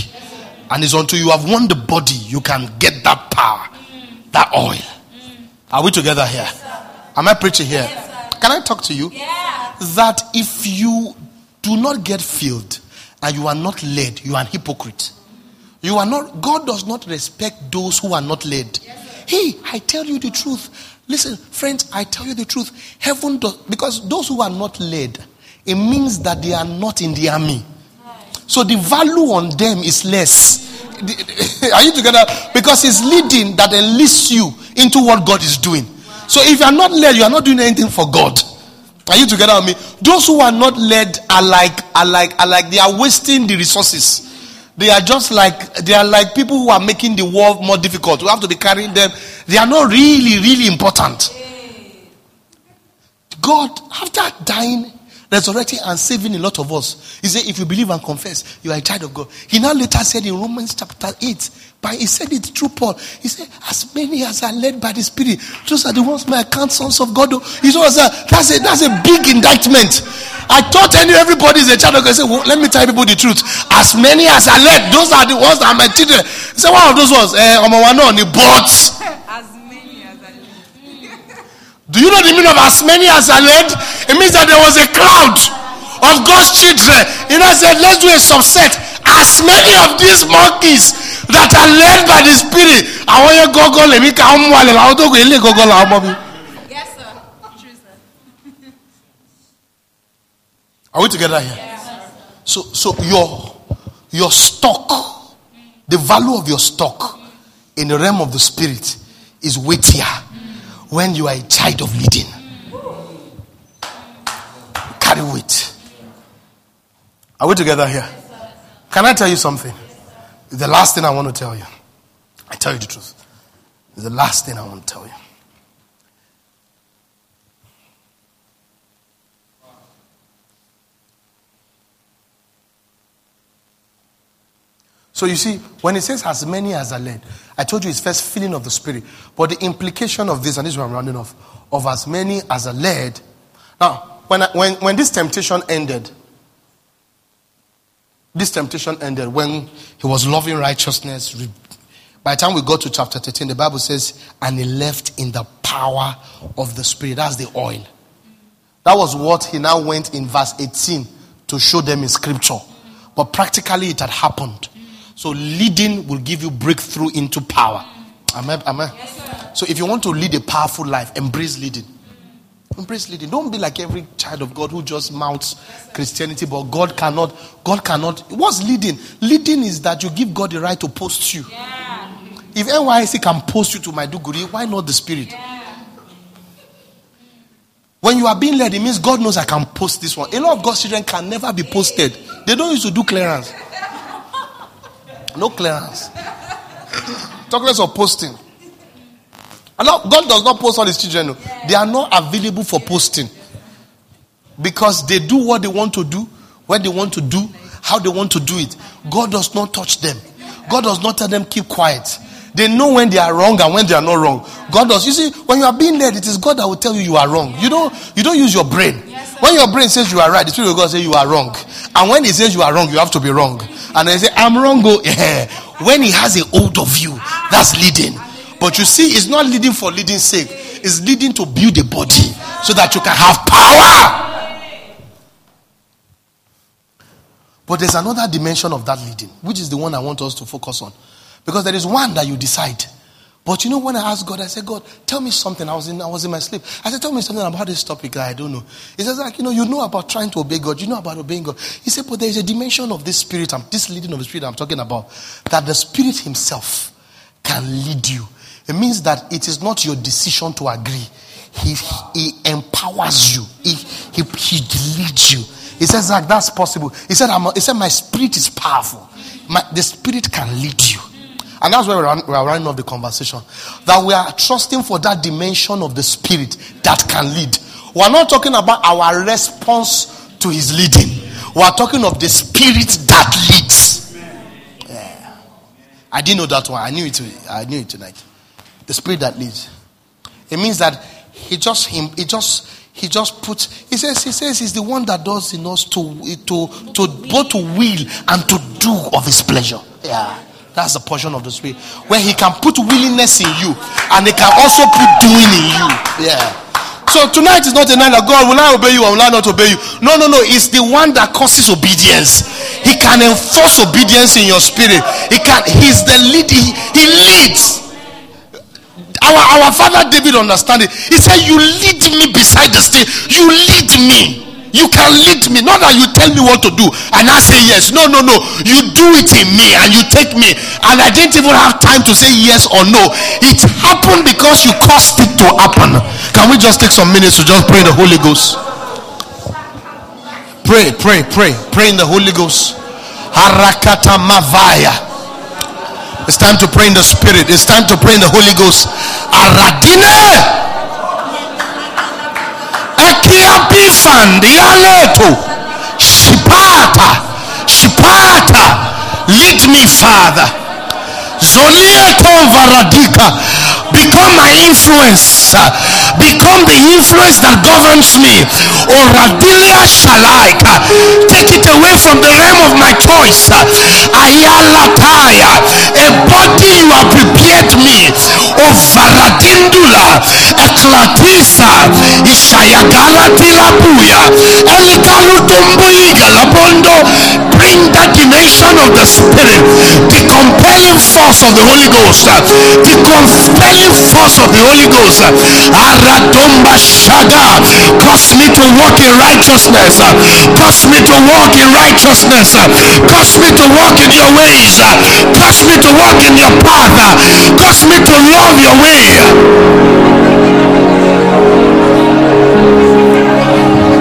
And it's until you have won the body you can get that power, that oil. Are we together here? Am I preaching here? Can I talk to you? That if you do not get filled and you are not led, you are an hypocrite. You are not, God does not respect those who are not led. Hey, I tell you the truth. Listen, friends, I tell you the truth. Heaven does, because those who are not led, it means that they are not in the army. So the value on them is less. Are you together? Because it's leading that enlists you into what God is doing. So if you are not led, you are not doing anything for God. Are you together with me? Those who are not led are like are like are like they are wasting the resources. They are just like they are like people who are making the war more difficult. We have to be carrying them. They are not really, really important. God, after dying, resurrecting, and saving a lot of us, He said, if you believe and confess, you are a child of God. He now later said in Romans chapter 8, but he said it through Paul. He said, as many as are led by the Spirit, those are the ones my account sons of God. He said, that's a, that's a big indictment. I thought any everybody is a child of God. I said, well, let me tell people the truth. As many as are led, those are the ones that are my children. He said, one of those ones, eh, náà ni, but As many as I live. Do you know the meaning of as many as are led? It means that there was a crowd of God's children. You know, I said, let's do a subset. As many of these monkeys that are led by the Spirit. Àwọn yẹn gọ́gọ́ lèmi ká ń mú alẹ̀ làwọn tó kù ilé gọ́gọ́ làwọn ọmọ mi. Yes, sir. True, sir. Are we together here? So, so your your stock, the value of your stock in the realm of the spirit is weightier when you are a child of leading. Carry weight. Are we together here? Can I tell you something? The last thing I want to tell you. I tell you the truth. The last thing I want to tell you. So you see, when it says as many as are led, I told you it's first feeling of the spirit. But the implication of this, and this is where I'm rounding off, of as many as are led. Now, when, I, when, when this temptation ended, this temptation ended when he was loving righteousness. By the time we got to chapter 13, the Bible says, and he left in the power of the Spirit. That's the oil. That was what he now went in verse 18 to show them in scripture. But practically it had happened. So leading will give you breakthrough into power. Amen. Amen. Yes, so if you want to lead a powerful life, embrace leading. Embrace leading. Don't be like every child of God who just mounts Christianity, but God cannot. God cannot. What's leading? Leading is that you give God the right to post you. Yeah. If NYSC can post you to my Maiduguri, why not the Spirit? Yeah. When you are being led, it means God knows I can post this one. A lot of God's children can never be posted. They don't used to do clearance. No clearance. Talk less of posting. God does not post all his children. No. They are not available for posting. Because they do what they want to do, when they want to do, how they want to do it. God does not touch them. God does not tell them keep quiet. They know when they are wrong and when they are not wrong. God does. You see, when you are being led, it is God that will tell you you are wrong. You don't you don't use your brain. When your brain says you are right, the Spirit of God says you are wrong. And when He says you are wrong, you have to be wrong. And they say, I'm wrong. Go. Yeah. Eh, eh. When He has a hold of you, that's leading. But you see, it's not leading for leading sake. It's leading to build a body so that you can have power. But there's another dimension of that leading, which is the one I want us to focus on. Because there is one that you decide. But you know, when I asked God, I said, God, tell me something. I was in, I was in my sleep. I said, tell me something about this topic I don't know. He says, like, you know, you know about trying to obey God. You know about obeying God. He said, but there is a dimension of this spirit, this leading of the spirit I'm talking about, that the spirit himself can lead you. It means that it is not your decision to agree. He, he empowers you. He, he, he leads you. He says, Zach, that's possible. He said, I'm, a, he said, my spirit is powerful. My, the spirit can lead you. And that's where we are, we are running off the conversation. That we are trusting for that dimension of the spirit that can lead. We are not talking about our response to his leading. We are talking of the spirit that leads. Yeah. I didn't know that one. I knew it. I knew it tonight. The spirit that leads. It means that he just him he just he just puts he says he says he's the one that does in us to to to both to will and to do of his pleasure. Yeah. That's the portion of the spirit where he can put willingness in you and he can also put doing in you. Yeah. So tonight is not a night that God will I obey you or will I not obey you? No, no, no. It's the one that causes obedience. He can enforce obedience in your spirit. He can. He's the lead. He, he leads. Our our father David understand it. He said, "You lead me beside the stream. You lead me." You can lead me, not that you tell me what to do and I say yes. No, no, no. You do it in me and you take me. And I didn't even have time to say yes or no. It happened because you caused it to happen. Can we just take some minutes to just pray the Holy Ghost? Pray, pray, pray, pray in the Holy Ghost. Harakata Mavaya. It's time to pray in the Spirit. It's time to pray in the Holy Ghost. Aradine. Ekiabifan dialeto. Shipata. Shipata. Lead me, Father. Zolieto varadika become my influence become the influence that governs me. Oh, or Adilia shall I Take it away from the realm of my choice. Ayalataya. A body you have prepared me. Oh, Ovaradindula. Eklatisa. Ishayagalatila buya. Elgalutumbuliga labondo. Bring that dimension of the spirit. The compelling force of the Holy Ghost. The compelling force of the Holy Ghost. Radomba Shaga. Cause me to walk in righteousness. Cause me to walk in righteousness. Cause me to walk in your ways. Cause me to walk in your path. Cause me to love your way.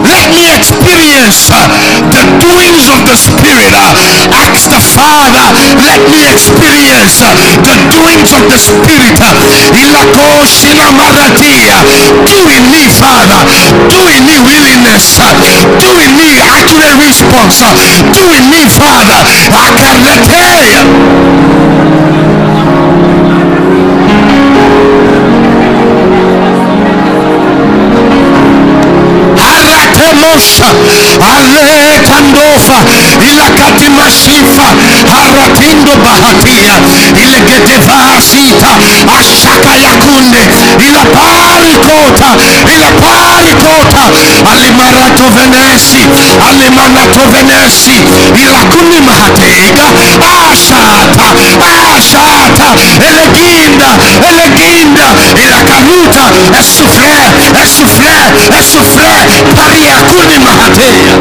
Let me experience the doings of the Spirit. Ask the Father, let me experience doings of the Spirit. Do in me, Father? Do in me willingness? Do in me accurate response? Do in me, Father? I can let Alekandova, Ilakati mashifa. Haratindo Bahatia, kota ile pali kota. Alimarato venesi alimanato venesi ila kulima ashata ashata. Eleginda eleginda ilakanuta, esufle esufle esufle paria akuni hatea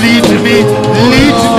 Lead me, lead me.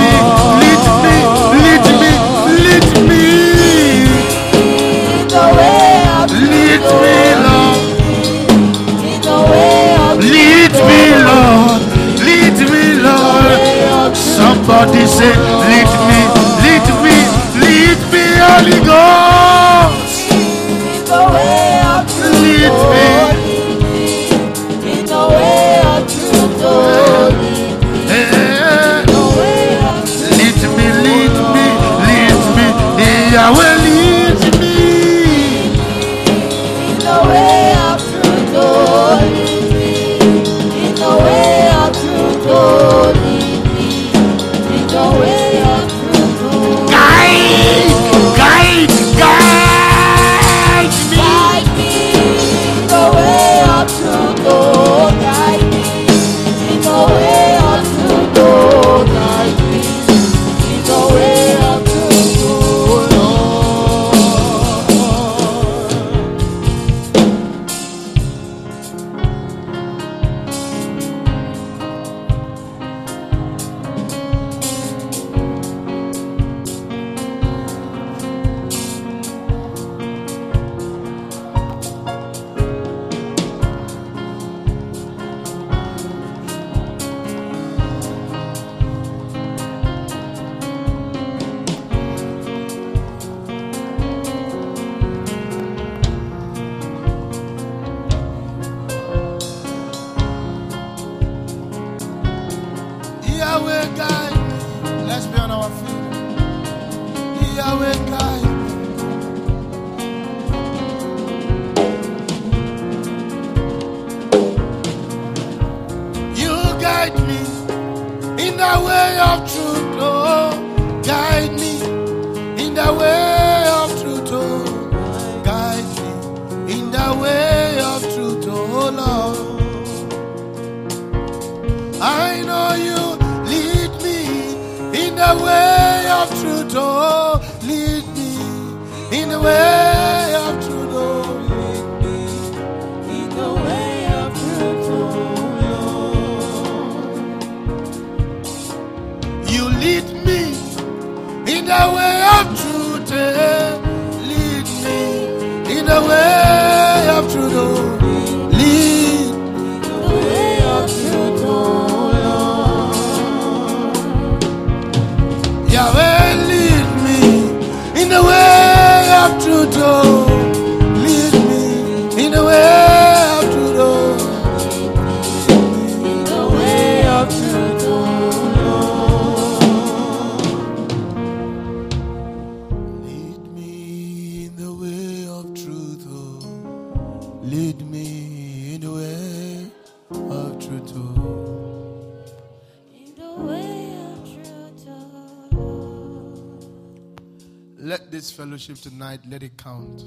Tonight, let it count.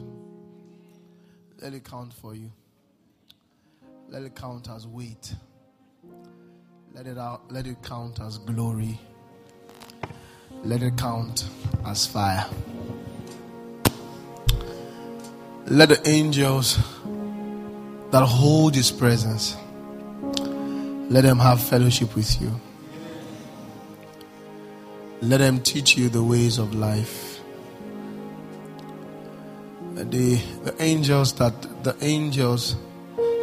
Let it count for you. Let it count as weight. Let it out, let it count as glory. Let it count as fire. Let the angels that hold his presence let them have fellowship with you. Let them teach you the ways of life the the angels that the angels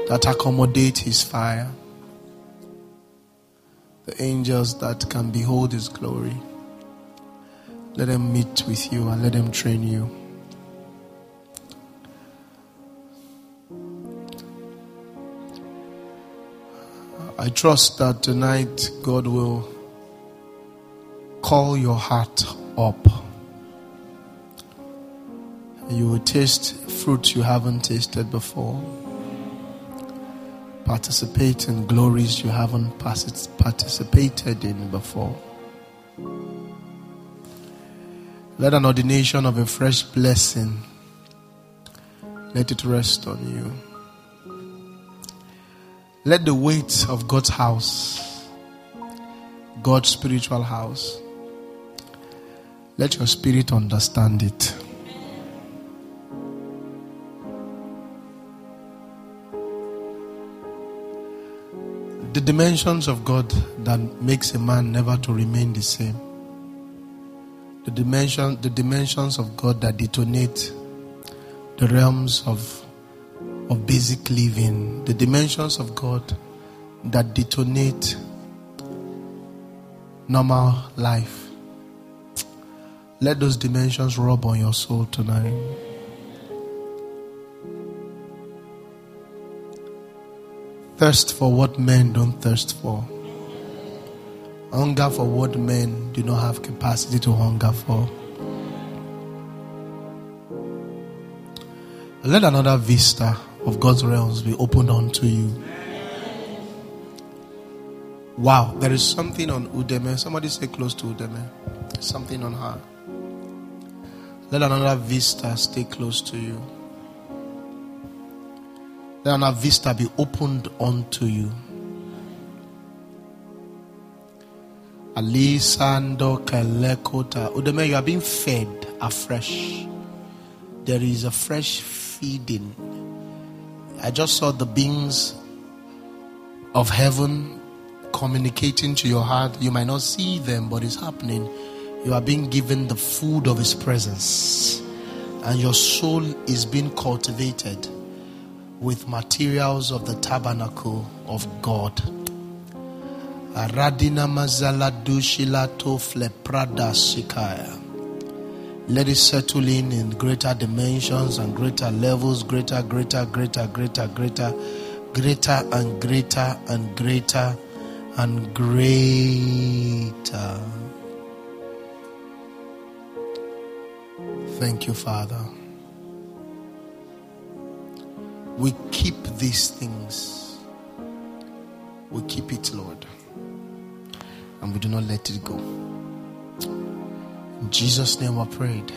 that accommodate his fire. The angels that can behold his glory. Let them meet with you and let them train you. I trust that tonight god will call your heart up you will taste fruit you haven't tasted before. Participate in glories you haven't participated in before. Let an ordination of a fresh blessing let it rest on you. Let the weight of God's house, God's spiritual house, let your spirit understand it. The dimensions of God that makes a man never to remain the same. The dimension, the dimensions of God that detonate the realms of of basic living, the dimensions of God that detonate normal life. Let those dimensions rub on your soul tonight. Thirst for what men don't thirst for. Hunger for what men do not have capacity to hunger for. Let another vista of God's realms be opened unto you. Wow, there is something on Udeme. Somebody say close to Udeme. Something on her. Let another vista stay close to you. Let another vista be opened unto you. Alisando Kalekota. Udeme, you are being fed afresh. There is a fresh feeding. I just saw the beings of heaven communicating to your heart. You might not see them, but it's happening. You are being given the food of His presence, and your soul is being cultivated with materials of the tabernacle of God. Aradina mazala dushilato fleprada sikaya. Let it settle in in greater dimensions and greater levels, greater, greater, greater, greater, greater, greater and greater and greater and greater. Thank you, Father. We keep these things. We keep it, Lord. And we do not let it go. In Jesus' name I prayed.